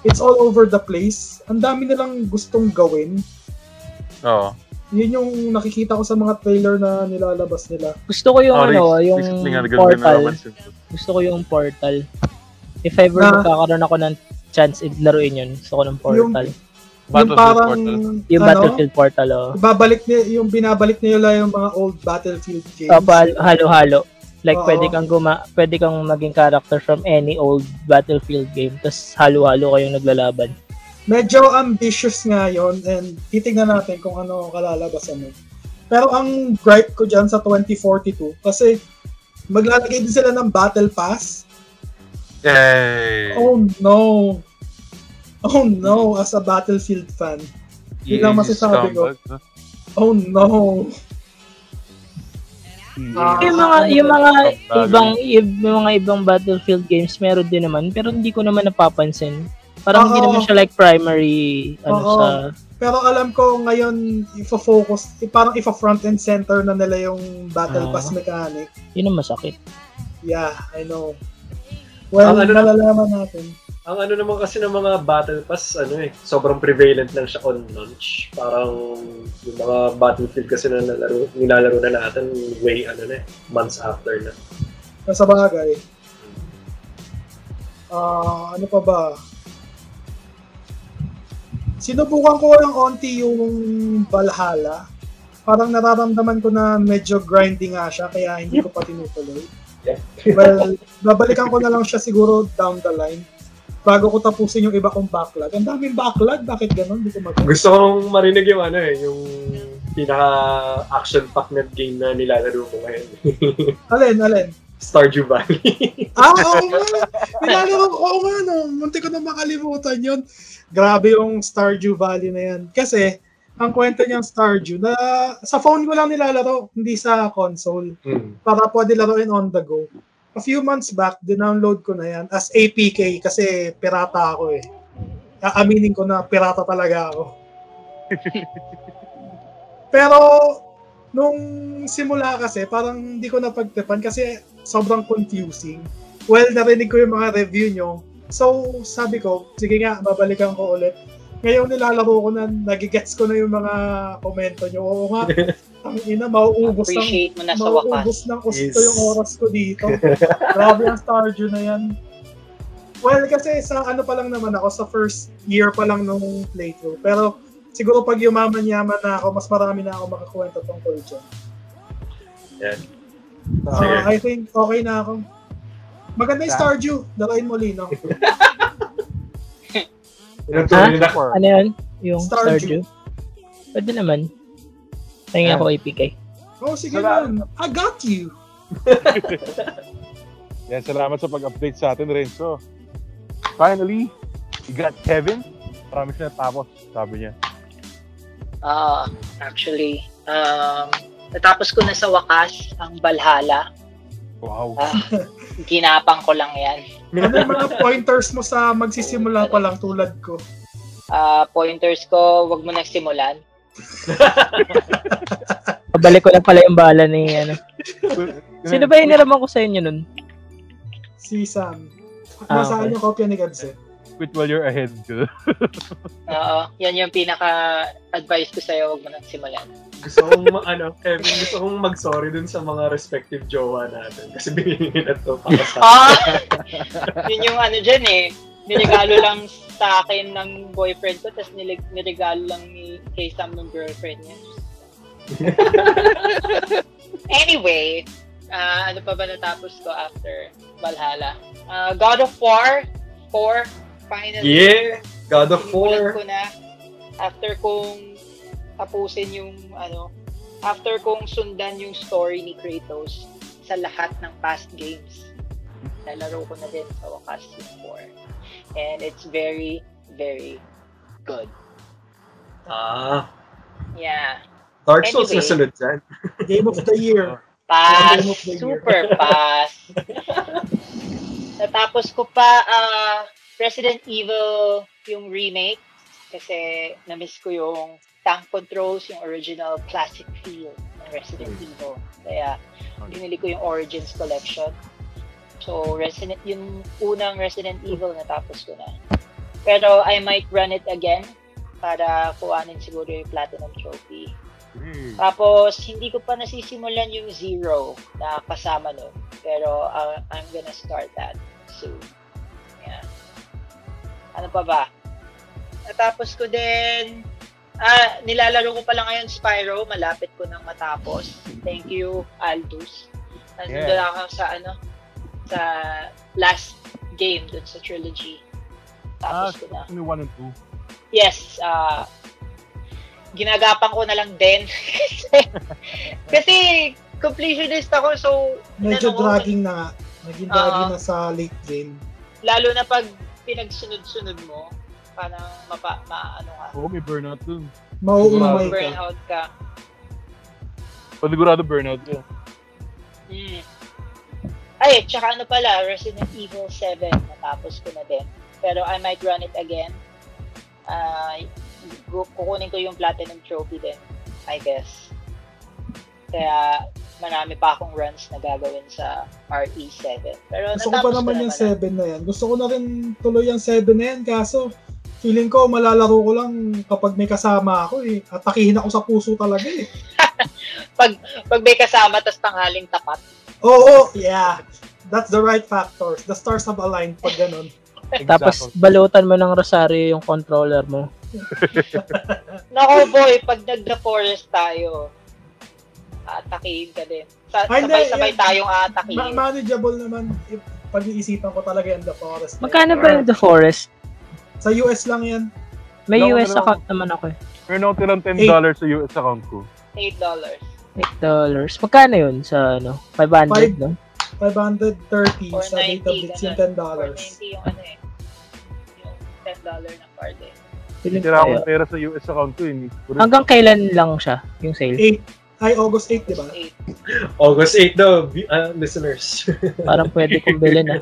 it's all over the place. Ang dami nilang gustong gawin. Oo. Yun yung nakikita ko sa mga trailer na nilalabas nila. Gusto ko yung Oh, ano, recently yung portal. Gusto ko yung portal. If ever Na- magkakaroon ako ng chance laruin yun, gusto ko ng portal. yung Battlefield parang Portal. yung ano, Battlefield portal, oh. babalik niya yung binabalik nila yung mga old Battlefield games. Opo, hal- halo-halo. Like, Oo. pwede kang guma pwede kang maging character from any old Battlefield game. Tapos halo-halo kayong naglalaban. Medyo ambitious nga yon and titignan natin kung ano ang kalalabasan nun. Pero ang gripe ko dyan sa 2042, kasi maglalagay din sila ng Battle Pass. Yay! Oh no! Oh no, as a Battlefield fan. Yun lang masasabi ko. Oh no. Ah, yung mga yung mga ibang yung mga ibang Battlefield games meron din naman pero hindi ko naman napapansin. Parang hindi naman siya like primary ano Oo. sa Pero alam ko ngayon, ifo-focus, parang ifo-front and center na nila yung Battle Ah. Pass mechanic. yun ang masakit. Yeah, I know. Well, Ang ano- malalaman natin. Ang ano naman kasi ng mga Battle Pass, ano eh, sobrang prevalent lang siya on launch. Parang yung mga Battlefield kasi na nalaro, nilalaro na natin way ano na eh, months after na. Sa bagay. Ah, ano pa ba? Sinubukan ko ng onti yung Valhalla. Parang nararamdaman ko na medyo grinding nga siya, kaya hindi ko pa tinutuloy. Yeah. well, babalikan ko na lang siya siguro down the line. Bago ko tapusin yung iba kong backlog. Ang daming backlog, bakit ganun? Hindi ko mag- Gusto kong marinig yung ano eh, yung pinaka action packed na game na nilalaro ko ngayon. Alin, alin? Stardew Valley. Ah, oo nga. Nilalaro ko, oo nga, no. Munti ko na makalimutan yun. Grabe yung Stardew Valley na yan. Kasi, ang kwento niyang Stardew, na sa phone ko lang nilalaro, hindi sa console. Hmm. Para pwede laruin on the go. A few months back, dinownload ko na yan as APK kasi pirata ako eh. Aaminin ko na pirata talaga ako. Pero, nung simula kasi, parang hindi ko napagtipan kasi sobrang confusing. Well, narinig ko yung mga review nyo. So, sabi ko, sige nga, babalikan ko ulit. Ngayon nilalaro ko na, nagigets ko na yung mga komento nyo. Oo nga, ang ina, mauubos ng Appreciate mo na sa wakas. mauubos ng gusto Yes. yung oras ko dito. Grabe ang Stardew na yan. Well, kasi sa ano pa lang naman ako, sa first year pa lang nung playthrough. Pero siguro pag yumaman-yaman na ako, mas marami na ako makakwento tungkol dyan. Yan. Ah, Sige. I think okay na ako. Maganda yung Stardew. Dalain mo, Lino. Yun ang tunay na Ano yun? Yung Stardew. Stardew? Pwede naman. Tingin ako APK. Oh, sige man. I got you. Yan, salamat sa pag-update sa atin, Renzo. Finally, we got Kevin. Marami siya natapos, sabi niya. Ah, actually, um, natapos ko na sa wakas ang Valhalla. Wow. Ah, ginapang ko lang yan. Ano yung mga pointers mo sa magsisimula pa lang tulad ko? Ah, pointers ko, wag mo nang simulan. Pabalik ko na pala yung bala ni ano. Sino ba yung niraman ko sa inyo nun? Si Sam. Ah, Nasaan okay. yung kopya ni Gabse? Quit while you're ahead. Oo, yan yung pinaka-advice ko sa'yo, wag mo nang simulan. Gusto kong, ma- ano, Kevin, gusto kong mag-sorry dun sa mga respective jowa natin. Kasi binigyan na to para sa Ah! yun yung ano dyan eh. Niregalo lang sa akin ng boyfriend ko, tapos nilig- niregalo lang ni kay Sam ng girlfriend niya. anyway, ah, ano pa ba natapos ko after Valhalla? Ah, God of War 4, finally. Yeah! God of War. ko na after kong tapusin yung ano, after kong sundan yung story ni Kratos sa lahat ng past games. Nalaro ko na din sa wakas yung 4. And it's very, very good. Ah. Yeah. Dark Souls Anyway. na sunod dyan. Game of the year. Pass. Game of the year. Super pass. Natapos ko pa ah, Resident Evil yung remake kasi na-miss ko yung tank controls, yung original classic feel ng Resident Evil. Kaya binili ko yung Origins Collection. So, Resident, yung unang Resident Evil natapos ko na. Pero I might run it again para kuhanin siguro yung Platinum Trophy. Tapos, hindi ko pa nasisimulan yung Zero na kasama nun. Pero, uh, I'm gonna start that soon. Ano pa ba? Natapos ko din, ah, nilalaro ko pa lang ngayon Spyro. Malapit ko nang matapos. Thank you, Aldous. Nandun Yeah. ako sa, ano, sa last game dun sa trilogy. Ah, Tapos ko na. only one and two. Yes, ah ginagapang ko na lang din. kasi, kasi completionist ako, so Medyo ko, dragging na. Naging dragging Oo. na sa late game. lalo na pag pinagsunod-sunod mo, Parang mapa, maano ka. Oo, may burnout dun. Mauumay ka. Burnout ka. Panigurado burnout ka. Mm. Ay, tsaka ano pala, Resident Evil 7, natapos ko na din. Pero I might run it again. Gu- kukunin ko yung platinum trophy din, I guess. Kaya marami pa akong runs na gagawin sa RE7. Pero Gusto ko pa naman yung naman 7 na yan. Gusto ko na rin tuloy yung 7 na yan. Kaso, feeling ko malalaro ko lang kapag may kasama ako eh. Atakihin ako sa puso talaga eh. Pag may kasama, tas tanghaling tapat. Oo, yeah. That's the right factors. The stars have aligned pag ganun. Tapos balutan mo ng rosaryo yung controller mo. Nako boy, pag nag-the forest tayo, atakihin ka din. Sa, Ay, sabay-sabay tayong atakihin. Ma- manageable naman if pag-iisipan ko talaga yung The Forest. Magkano ba yung The Forest? Sa US lang yan. May ko US account naman ako eh. Meron ako tirang $10 Eight. sa US account ko. $8. $8. Magkano yun sa ano? 500, Five. no? 530 sa 490, database yung ganun. $10. 490 yung ano eh. Yung $10 na card eh. Tira ko akong pera sa US account ko. Eh. Hanggang kailan lang siya, yung sale? 8. Ay, August 8, di ba? 8. August 8 daw, ah, listeners. Parang pwede kong bilhin ah.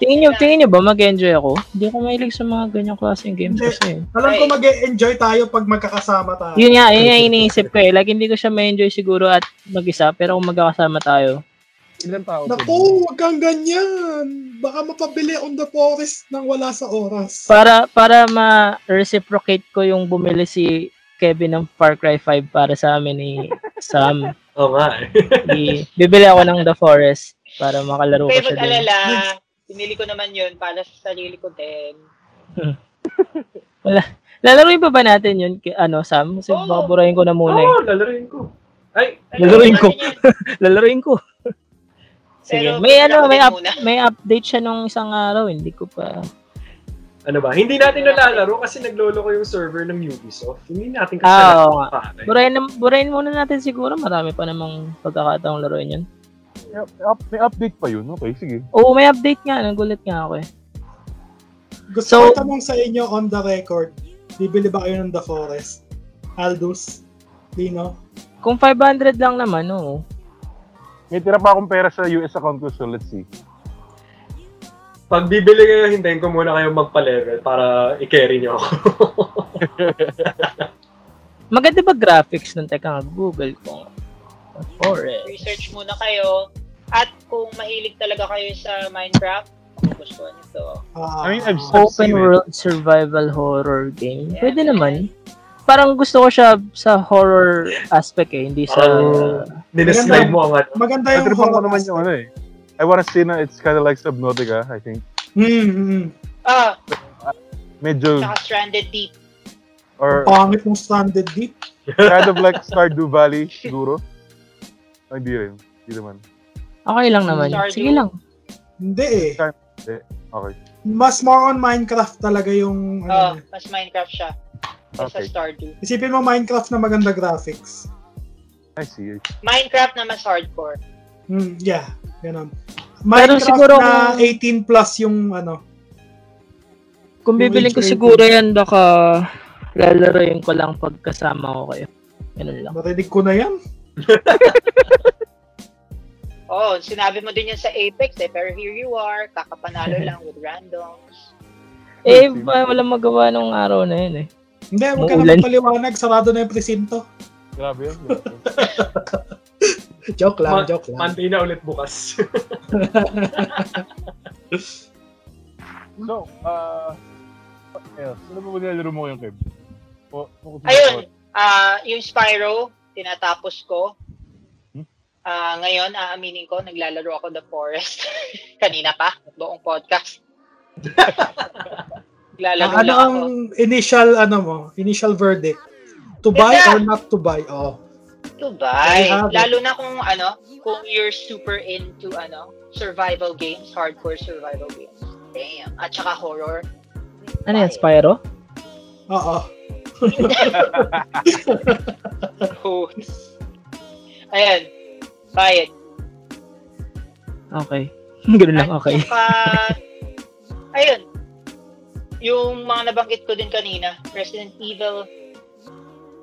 Tingin nyo, tingin nyo ba mag-enjoy ako? Hindi ako mahilig sa mga ganyang klaseng games Hindi. kasi. Alam ko mag-enjoy tayo pag magkakasama tayo. Yun nga, yun nga iniisip ko eh. Like, hindi ko siya ma-enjoy siguro at mag-isa, pero kung magkakasama tayo, Ilan tao? Naku, wag kang ganyan. Baka mapabili on the forest nang wala sa oras. para para ma-reciprocate ko yung bumili si Kevin ng Far Cry 5 para sa amin ni Sam. Oo nga eh. Bibili ako ng The Forest para makalaro ko Kayo siya din. mag-alala. Pinili ko naman yun para sa sarili ko din. Lalaroin pa ba natin yun, ki- ano, Sam? Kasi Oo. baka burahin ko na muna eh. Oo, lalaroin ko. Ay, Lalaroin ko. Ano yan? Lalaroin ko. Sige. Pero May ano, may up, muna. may update siya nung isang araw, hindi ko pa. Ano ba? Hindi natin nalalaro kasi naglolo ko yung server ng Ubisoft. Hindi natin kasi Ah, oo nga. pare. Burahin, na- burahin muna natin siguro, marami pa namang pagkakataong laruin yun. May, up- may update pa yun. Okay, sige. Oo, may update nga, nagulat nga ako eh. Gusto So- ko tanong sa inyo on the record. Bibili ba kayo ng The Forest? Aldous? Dino? Kung 500 lang naman, oo. May tira pa akong pera sa US account ko, so let's see. Pag bibili kayo, hintayin ko muna kayo magpa-level para i-carry nyo ako. Maganda ba graphics nun? Teka nga, Google ko. Forest. Research muna kayo. At kung mahilig talaga kayo sa Minecraft, gusto niyo to, Ah, I mean, I've- Open seen it. world survival horror game. Yeah. Pwede naman. Parang gusto ko siya sa horror aspect eh, hindi sa... Parang Nineslide mo ang ano. maganda yung horror naman yung ano eh. I wanna say na it's kind of like Subnautica, I think. Hmm, hmm. ah, Medyo, tsaka Stranded Deep. or Pangit ng Stranded Deep. kind of like Stardew Valley, siguro. Oh, hindi rin. Hindi naman. Okay lang naman. Stardew. Sige lang. Hindi eh. Okay. Mas more on Minecraft talaga yung... Oh, Ano, mas Minecraft siya. Kaysa Okay. Stardew. isipin mo Minecraft na maganda graphics. I see. Minecraft na mas hardcore. Hmm, yeah. Ganon. Pero Minecraft siguro na kung- 18 plus yung ano. Kung bibiling ko siguro yan, baka lalaroin ko lang pagkasama ko kayo. Ganun lang. Narinig ko na yan. Oh, sinabi mo din yan sa Apex eh, pero here you are, kakapanalo lang with randoms. Eh, ba, walang magawa nung araw na yun eh. Hindi, huwag ka naman paliwanag. Sarado na yung presinto. Grabe yan. joke lang, Ma- joke lang. Monday na ulit bukas. so, uh, what else? Ano ba nilalaro mo ngayon, Kev? O, Ayun, ah yung Spyro, tinatapos ko. Ah, ngayon, aaminin ko, naglalaro ako The Forest. Kanina pa, buong podcast. Naglalaro Ah, ano lang ang initial, ano mo, initial verdict? To buy or not to buy? Oh. It. Lalo na kung ano, kung you're super into ano, survival games, hardcore survival games. Damn. At saka horror. Ano yan, Spyro? Oo. Oh. Ayan. Buy it. Okay. Ganun lang, okay. At saka, ayun. yung mga nabanggit ko din kanina, Resident Evil,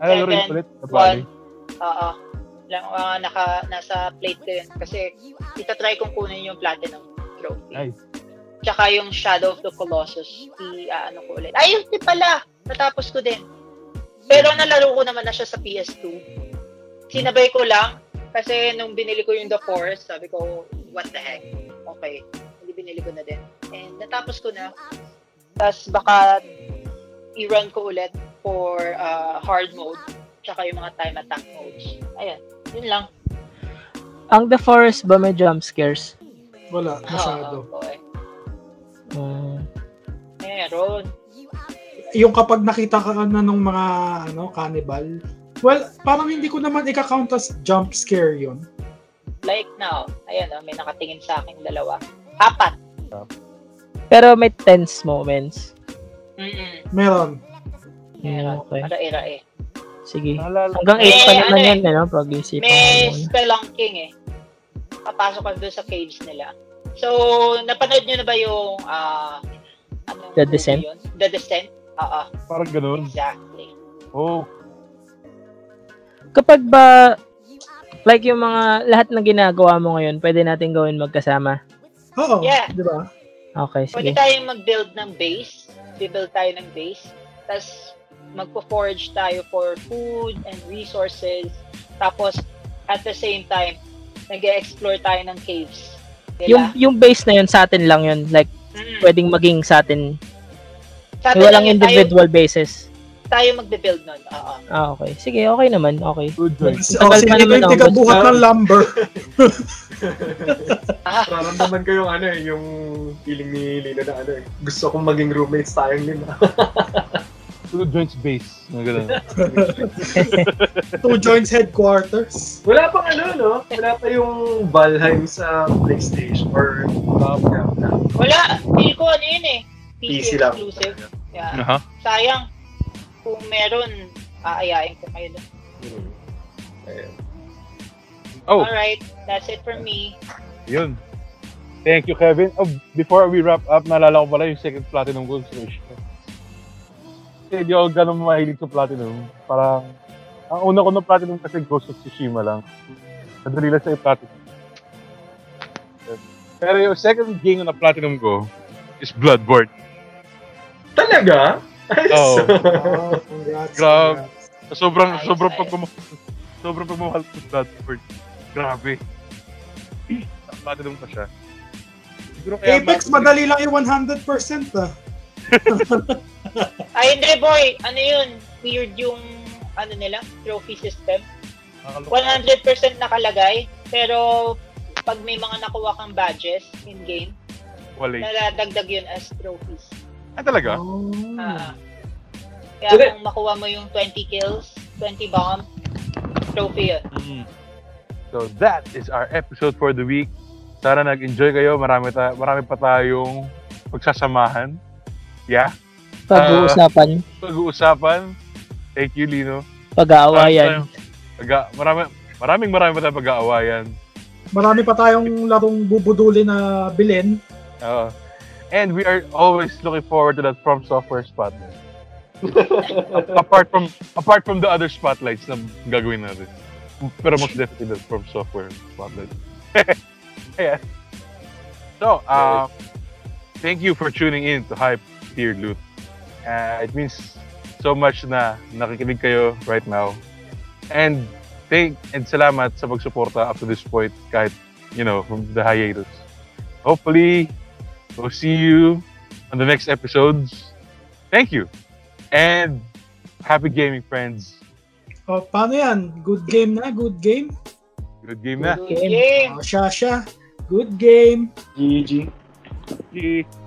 rin Seven, ulit? Kabali. Oo, lang, ah, naka, nasa plate ko yun. Kasi itatry kong kunin yung Platinum Trophy. Nice. Tsaka yung Shadow of the Colossus, i, ah, ano ko ulit. Ay, yun pala! Natapos ko din. Pero nalaro ko naman na siya sa PS2. Sinabay ko lang, kasi nung binili ko yung The Forest, sabi ko, what the heck? Okay, hindi binili ko na din. And natapos ko na. Tapos baka i-run ko ulit for uh, hard mode, tsaka yung mga time attack modes. Ayan, yun lang. Ang The Forest ba may jump scares? Wala, Oo, masyado. okay. Mm. Meron. Yung kapag nakita ka na nung mga ano, cannibal, well, parang hindi ko naman ika-count as jump scare yun. Like now, ayan, oh, may nakatingin sa akin dalawa. Apat. Pero may tense moments. Mm-mm. Meron. Meron. Okay. Ira-ira eh. Sige. Hanggang 8 pa May naman ano eh. yan, ano, pag-isipan May mo spelunking eh. Papasok ka doon sa caves nila. So, napanood nyo na ba yung ah anong The movie Descent? yun? The Descent? Oo, Parang ganun. exactly. Oh, Kapag ba, like yung mga, lahat ng ginagawa mo ngayon, pwede natin gawin magkasama. Oo, Yeah. di ba? Okay, Pwede sige. tayong mag-build ng base. Build tayo ng base. Tapos, magpo-forge tayo for food and resources. Tapos, at the same time, nag-explore tayo ng caves. Yung, Diba? yung base na yun sa atin lang yun. Like, Mm. pwedeng maging sa atin. Sa atin walang individual bases. Tayo, tayo magbe-build nun. Oo. Ah, okay. Sige, okay naman. Okay. good joint. O, Tagal sige, naman yung ako. tigabuhat ng lumber. Nararamdaman ko yung ano eh, yung feeling ni Lino na ano eh. Gusto kong maging roommates tayong lima. Two joints base. Mga ganun. Two joints headquarters. Wala pang ano, no? Wala pa yung Valheim sa PlayStation or yeah, wala. Feel ko ano yun eh. PC, PC lang. exclusive. Yeah. Aha. Sayang. Kung meron, aayain ko kayo doon. Hmm. Ayun. Oh, Alright. That's it for me. yun. Thank you, Kevin. Oh, before we wrap up, naalala ko pala yung second platinum goal sa Wish. Kasi hindi ako ganun mahilig sa platinum. Parang, ang una ko na platinum kasi Ghost of Tsushima lang. Madali lang sa platinum. Pero yung second game na platinum ko is Bloodborne. Talaga? Oo. Oh, congrats. Grabe. congrats. Sobrang, Nice, sobrang nice. pagmamahal. Sobrang pagmamahal ko sa Bloodborne. Grabe. Platinum pa siya. Siguro kaya Apex, madali lang yung 100% ah. Ay, hindi boy. Ano yun? Weird yung ano nila, trophy system. Nakakaloka. 100% nakalagay, pero pag may mga nakuha kang badges in-game, Wala. naladagdag yun as trophies. Ah, talaga? Oh. Ah. kaya kung makuha mo yung 20 kills, 20 bomb, trophy yun. Mm. So that is our episode for the week. Sana nag-enjoy kayo. Marami, ta- marami pa tayong pagsasamahan. Yeah. Pag-uusapan, Pag-uusapan. Thank you, Lino. pag-aawayan. Pag- marami, maraming marami pa tayong pag-aawayan. Marami pa tayong larong bubuduli na bilhin. Oo. and we are always looking forward to that From Software spotlight. Apart from apart from the other spotlights na gagawin natin. Pero most definitely the From Software spotlight. yeah. So, uh, thank you for tuning in to Hype Tier Loot. Uh, it means so much na nakikinig kayo right now. And thank and salamat sa pagsuporta up to this point kahit, you know, from the hiatus. Hopefully, we'll see you on the next episodes. Thank you. And happy gaming, friends. Oh, paano yan? Good game na? Good game? Good game na. Good game. O, siya, siya. Good game. GG. Bye.